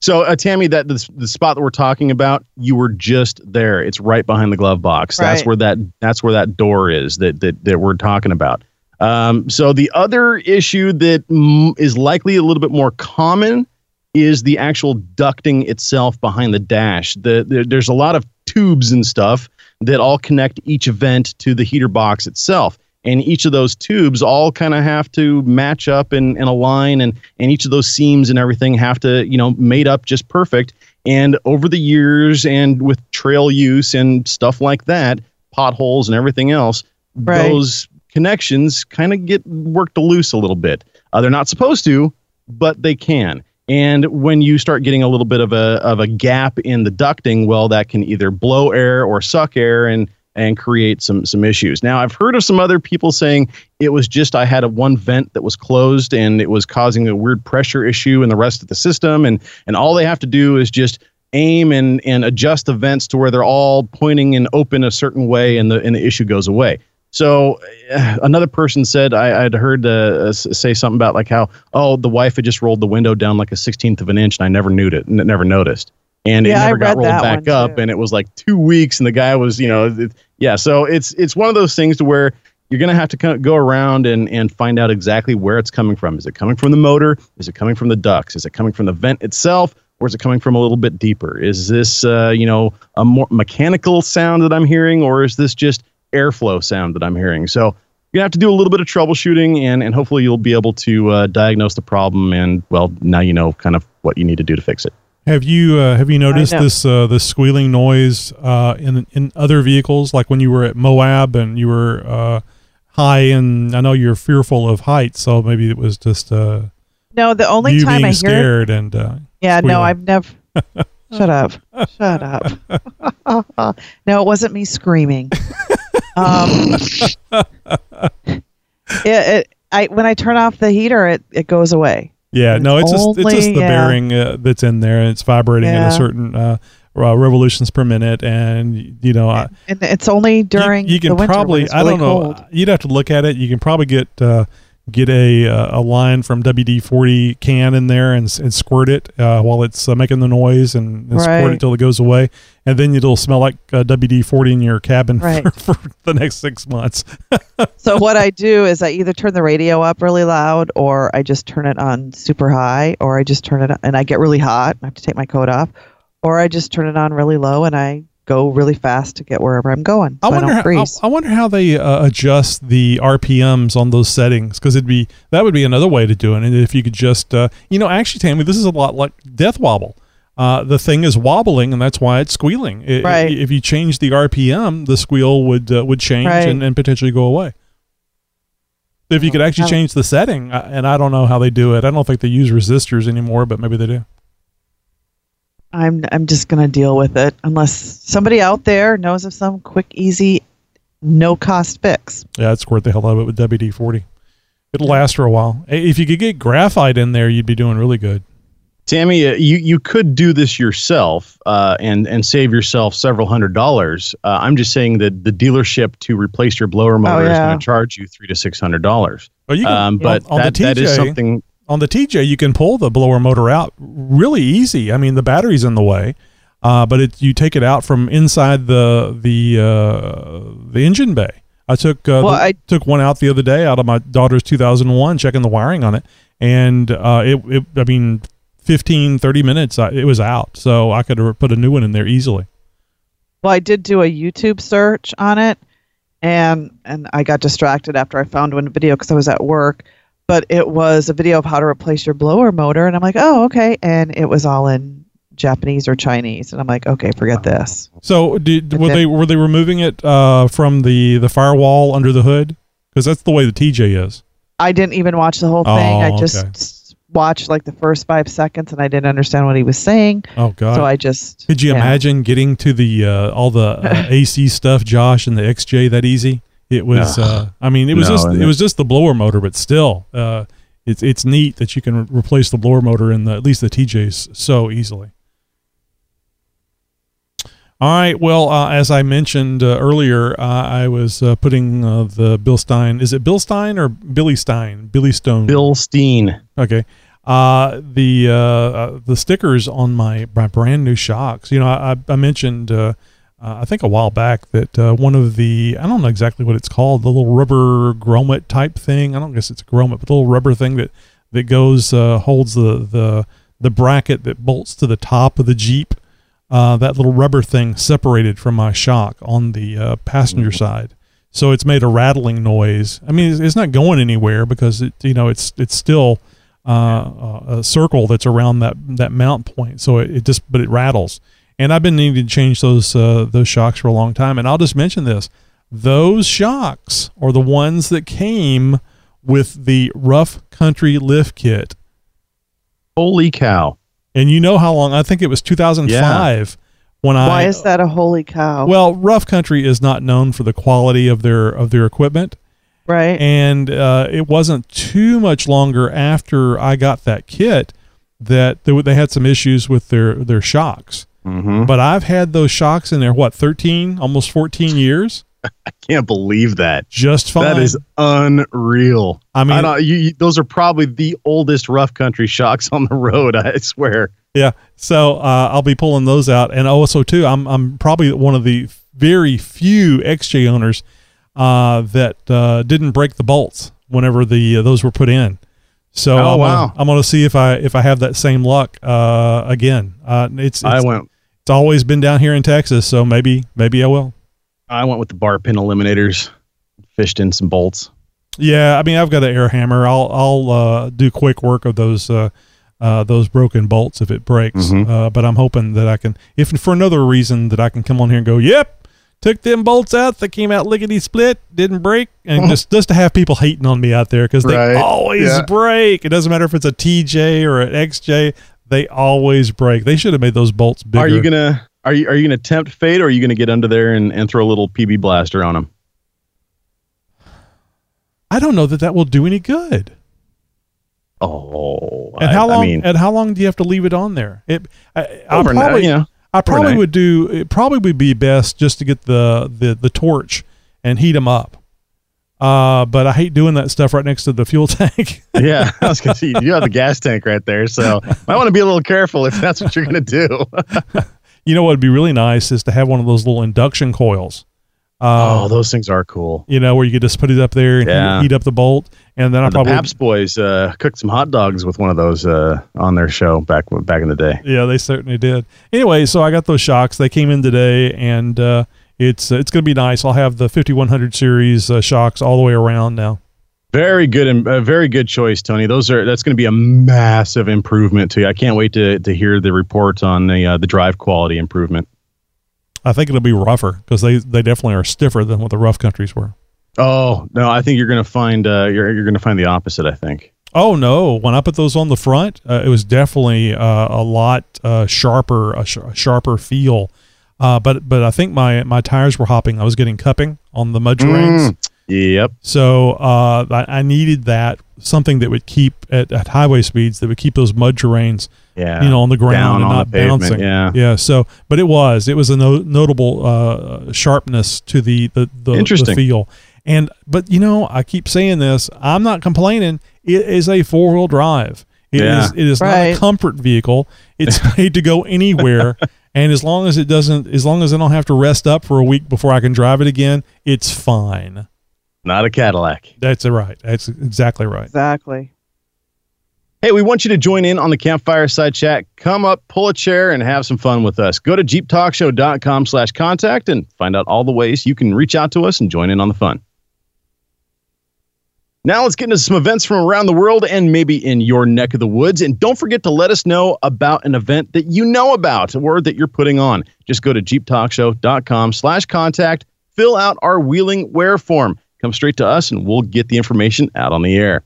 So, uh, Tammy, that the, the spot that we're talking about, you were just there. It's right behind the glove box. That's where that that's where that door is that that that we're talking about. Um, so the other issue that mm, is likely a little bit more common is the actual ducting itself behind the dash. The, the there's a lot of tubes and stuff that all connect each vent to the heater box itself. And each of those tubes all kind of have to match up and, and align, and, and each of those seams and everything have to, you know, made up just perfect. And over the years, and with trail use and stuff like that, potholes and everything else, Right. those connections kind of get worked loose a little bit. Uh, they're not supposed to, but they can. And when you start getting a little bit of a of a gap in the ducting, well, that can either blow air or suck air and and create some some issues. Now, I've heard of some other people saying it was just I had a one vent that was closed and it was causing a weird pressure issue in the rest of the system, and and all they have to do is just aim and and adjust the vents to where they're all pointing and open a certain way, and the and the issue goes away. So uh, another person said I, I'd heard uh, say something about like how oh the wife had just rolled the window down like a sixteenth of an inch and I never knew it, never noticed, and Yeah, it never got rolled back up, and it was like two weeks, and the guy was you know it, yeah. So it's it's one of those things to where you're gonna have to kind of go around and and find out exactly where it's coming from. Is it coming from the motor? Is it coming from the ducts? Is it coming from the vent itself? Or is it coming from a little bit deeper? Is this, uh, you know, a more mechanical sound that I'm hearing, or is this just airflow sound that I'm hearing? So you're gonna have to do a little bit of troubleshooting, and and hopefully you'll be able to uh, diagnose the problem, and well, now you know kind of what you need to do to fix it. Have you uh, have you noticed this uh, this squealing noise uh, in in other vehicles? Like when you were at Moab and you were uh, high, and I know you're fearful of heights, so maybe it was just uh, No, the only you time being I hear scared and uh, Yeah, no. I've never. Shut up. Shut up. no, it wasn't me screaming. Um, it, it, I when I turn off the heater, it, it goes away. Yeah, no, it's just it's just the yeah. bearing uh, that's in there. and It's vibrating at a certain uh, uh, revolutions per minute, and you know, I, And it's only during you can the winter probably it's I don't know. cold. You'd have to look at it. You can probably get uh, get a uh, a line from WD forty can in there and, and squirt it uh, while it's uh, making the noise and, and squirt it till it goes away, and then it'll smell like uh, WD forty in your cabin Right. for, for the next six months. so what I do is I either turn the radio up really loud, or I just turn it on super high, or I just turn it on, and I get really hot. I have to take my coat off, or I just turn it on really low and I go really fast to get wherever I'm going. So I wonder. How, I, wonder how they uh, adjust the RPMs on those settings because it'd be that would be another way to do it. And if you could just, uh, you know, actually, Tammy, this is a lot like Death Wobble. Uh, the thing is wobbling, and that's why it's squealing. I- Right. If you change the RPM, the squeal would uh, would change Right. and, and potentially go away. If you could actually change the setting, uh, and I don't know how they do it. I don't think they use resistors anymore, but maybe they do. I'm I'm just gonna deal with it unless somebody out there knows of some quick, easy no cost fix. Yeah, it's worth the hell out of it with WD forty. It'll last for a while. If you could get graphite in there, you'd be doing really good. Tammy, uh, you you could do this yourself uh, and and save yourself several hundred dollars. Uh, I'm just saying that the dealership to replace your blower motor is yeah. going to charge you three to six hundred dollars. Oh, you can, um, but on, on that, the TJ, that is something. On the TJ, you can pull the blower motor out really easy. I mean, the battery's in the way, uh, but it, you take it out from inside the the uh, the engine bay. I took uh, Well, the- I- took one out the other day out of my daughter's 2001, checking the wiring on it, and uh, it, it I mean, 15, 30 minutes, I, it was out, so I could put a new one in there easily. Well, I did do a YouTube search on it, and and I got distracted after I found one video because I was at work. But it was a video of how to replace your blower motor, and I'm like, oh, okay. And it was all in Japanese or Chinese, and I'm like, okay, forget this. So, did, were Okay. they were they removing it uh, from the the firewall under the hood? Because that's the way the TJ is. I didn't even watch the whole thing. I Oh, just okay. watched like the first five seconds, and I didn't understand what he was saying. Oh God! So I just Could you yeah. imagine getting to the uh, all the uh, AC stuff, Josh, and the XJ that easy? It was. No. Uh, I mean, it was No, just and it was just the blower motor, but still, uh, it's it's neat that you can re- replace the blower motor in the at least the TJs so easily. All right. Well, uh, as I mentioned uh, earlier, uh, I was uh, putting uh, the Bill Stein. Is it Bill Stein or Billy Stein? Billy Stone. Bill Steen. Okay. Uh, the uh, uh, the stickers on my my brand new shocks. You know, I, I mentioned uh, I think a while back that uh, one of the I don't know exactly what it's called, the little rubber grommet type thing. I don't guess it's a grommet, but the little rubber thing that that goes uh, holds the the the bracket that bolts to the top of the Jeep. Uh, that little rubber thing separated from my shock on the uh, passenger side, so it's made a rattling noise. I mean, it's, it's not going anywhere because it you know it's it's still uh, a circle that's around that that mount point. So it, it just but it rattles. And I've been needing to change those uh, those shocks for a long time. And I'll just mention this: those shocks are the ones that came with the rough country lift kit. Holy cow! And you know how long? I think it was 2005 when I. Why is that a holy cow? Well, rough country is not known for the quality of their of their equipment. right. And uh, it wasn't too much longer after I got that kit that they, they had some issues with their their shocks. Mm-hmm. But I've had those shocks in there what 13, almost 14 years, I can't believe that. just fine. That is unreal. I mean- don't, you, you, those are probably the oldest rough country shocks on the road. I swear. Yeah. So uh, I'll be pulling those out, and also too, I'm I'm probably one of the very few XJ owners uh, that uh, didn't break the bolts whenever the uh, those were put in. So Oh, I'm wow. Gonna, I'm going to see if I if I have that same luck uh, again. Uh, it's, I it's went. It's always been down here in Texas, so maybe maybe I will. I went with the bar pin eliminators. Fished in some bolts. Yeah, I mean I've got an air hammer. I'll I'll uh, do quick work of those uh, uh, those broken bolts if it breaks. Mhm. Uh, but I'm hoping that I can, if for another reason, that I can come on here and go, yep, took them bolts out. They came out lickety split, didn't break, and just just to have people hating on me out there because they Right. always Yeah. break. It doesn't matter if it's a TJ or an XJ. They always break. They should have made those bolts bigger. Are you gonna are you are you gonna tempt fate or are you gonna get under there and, and throw a little PB blaster on them? I don't know that that will do any good. Oh, And how I long? mean- and how long do you have to leave it on there? It. I, I Overnight, uh, probably. you know, I probably overnight. would do. It probably would be best just to get the the the torch and heat them up. Uh, but I hate doing that stuff right next to the fuel tank. yeah, I was gonna say you have the gas tank right there, so I want to be a little careful if that's what you're gonna do. you know what would be really nice is to have one of those little induction coils. Uh, oh, those things are cool. you know where you could just put it up there and Yeah. heat, heat up the bolt, and then I the probably Paps boys uh, cooked some hot dogs with one of those uh, on their show back back in the day. Yeah, they certainly did. Anyway, so I got those shocks. They came in today, and uh, it's it's going to be nice. I'll have the 5100 series uh, shocks all the way around now. Very good and uh, very good choice, Tony. Those are that's going to be a massive improvement to you. I can't wait to to hear the report on the uh, the drive quality improvement. I think it'll be rougher because they they definitely are stiffer than what the rough countries were. Oh no, I think you're going to find uh, you're you're going to find the opposite. I think. Oh no! When I put those on the front, uh, it was definitely uh, a lot uh, sharper, a, sh- a sharper feel. Uh, but but I think my my tires were hopping. I was getting cupping on the mud terrains. Mm, yep. So uh, I, I needed that something that would keep at, at highway speeds that would keep those mud terrains, Yeah. you know, on the ground Down and not the pavement, bouncing. yeah. yeah. So, but it was it was a no, notable uh, sharpness to the the the, the Interesting. feel. And but you know, I keep saying this. I'm not complaining. It is a four wheel drive. It is Yeah. it is not a comfort vehicle. It's made to go anywhere. And as long as it doesn't, as long as I don't have to rest up for a week before I can drive it again, it's fine. Not a Cadillac. That's right. That's exactly right. Exactly. Hey, we want you to join in on the campfire side chat. Come up, pull a chair, and have some fun with us. Go to jeeptalkshow.com slash contact and find out all the ways you can reach out to us and join in on the fun. Now let's get into some events from around the world and maybe in your neck of the woods. And don't forget to let us know about an event that you know about or that you're putting on. Just go to jeeptalkshow.com slash contact, fill out our wheeling wear form. Come straight to us and we'll get the information out on the air.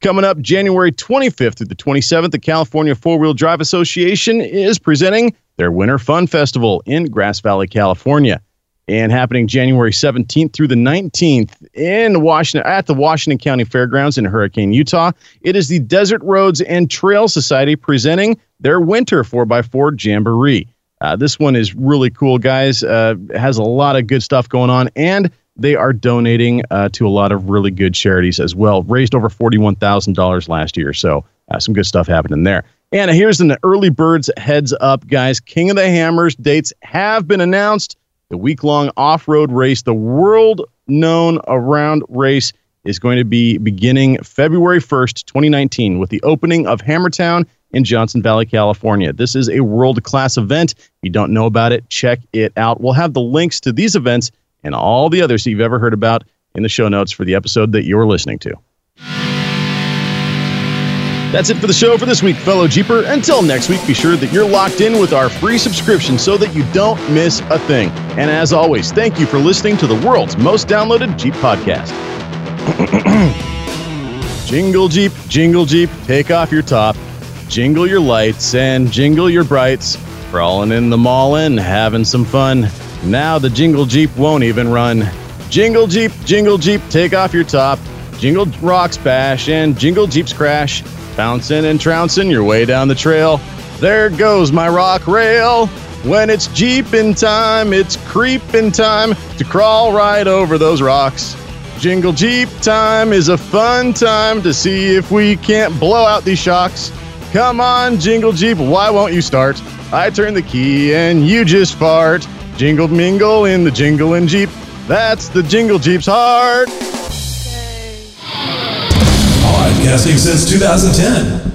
Coming up January 25th through the 27th, the California Four Wheel Drive Association is presenting their Winter Fun Festival in Grass Valley, California. And happening January 17th through the 19th in Washington at the Washington County Fairgrounds in Hurricane, Utah. It is the Desert Roads and Trail Society presenting their Winter 4x4 Jamboree. Uh, this one is really cool, guys. Uh, has a lot of good stuff going on, and they are donating uh, to a lot of really good charities as well. Raised over forty-one thousand dollars last year, so uh, some good stuff happening there. And here's an early birds heads up, guys. King of the Hammers dates have been announced. The week-long off-road race, the world-known around race, is going to be beginning February 1st, 2019, with the opening of Hammertown in Johnson Valley, California. This is a world class event. If you don't know about it, check it out. We'll have the links to these events and all the others you've ever heard about in the show notes for the episode that you're listening to. That's it for the show for this week, fellow Jeeper. Until next week, be sure that you're locked in with our free subscription so that you don't miss a thing. And as always, thank you for listening to the world's most downloaded Jeep podcast. jingle Jeep, jingle Jeep, take off your top, jingle your lights, and jingle your brights. Crawling in the mall and having some fun. Now the jingle Jeep won't even run. Jingle Jeep, jingle Jeep, take off your top. Jingle rocks bash and jingle Jeeps crash. Bouncing and trouncing your way down the trail. There goes my rock rail. When it's Jeepin' time, it's creepin' time to crawl right over those rocks. Jingle Jeep time is a fun time to see if we can't blow out these shocks. Come on, Jingle Jeep, why won't you start? I turn the key and you just fart. Jingle mingle in the jingling Jeep. That's the Jingle Jeep's heart. Podcasting since 2010.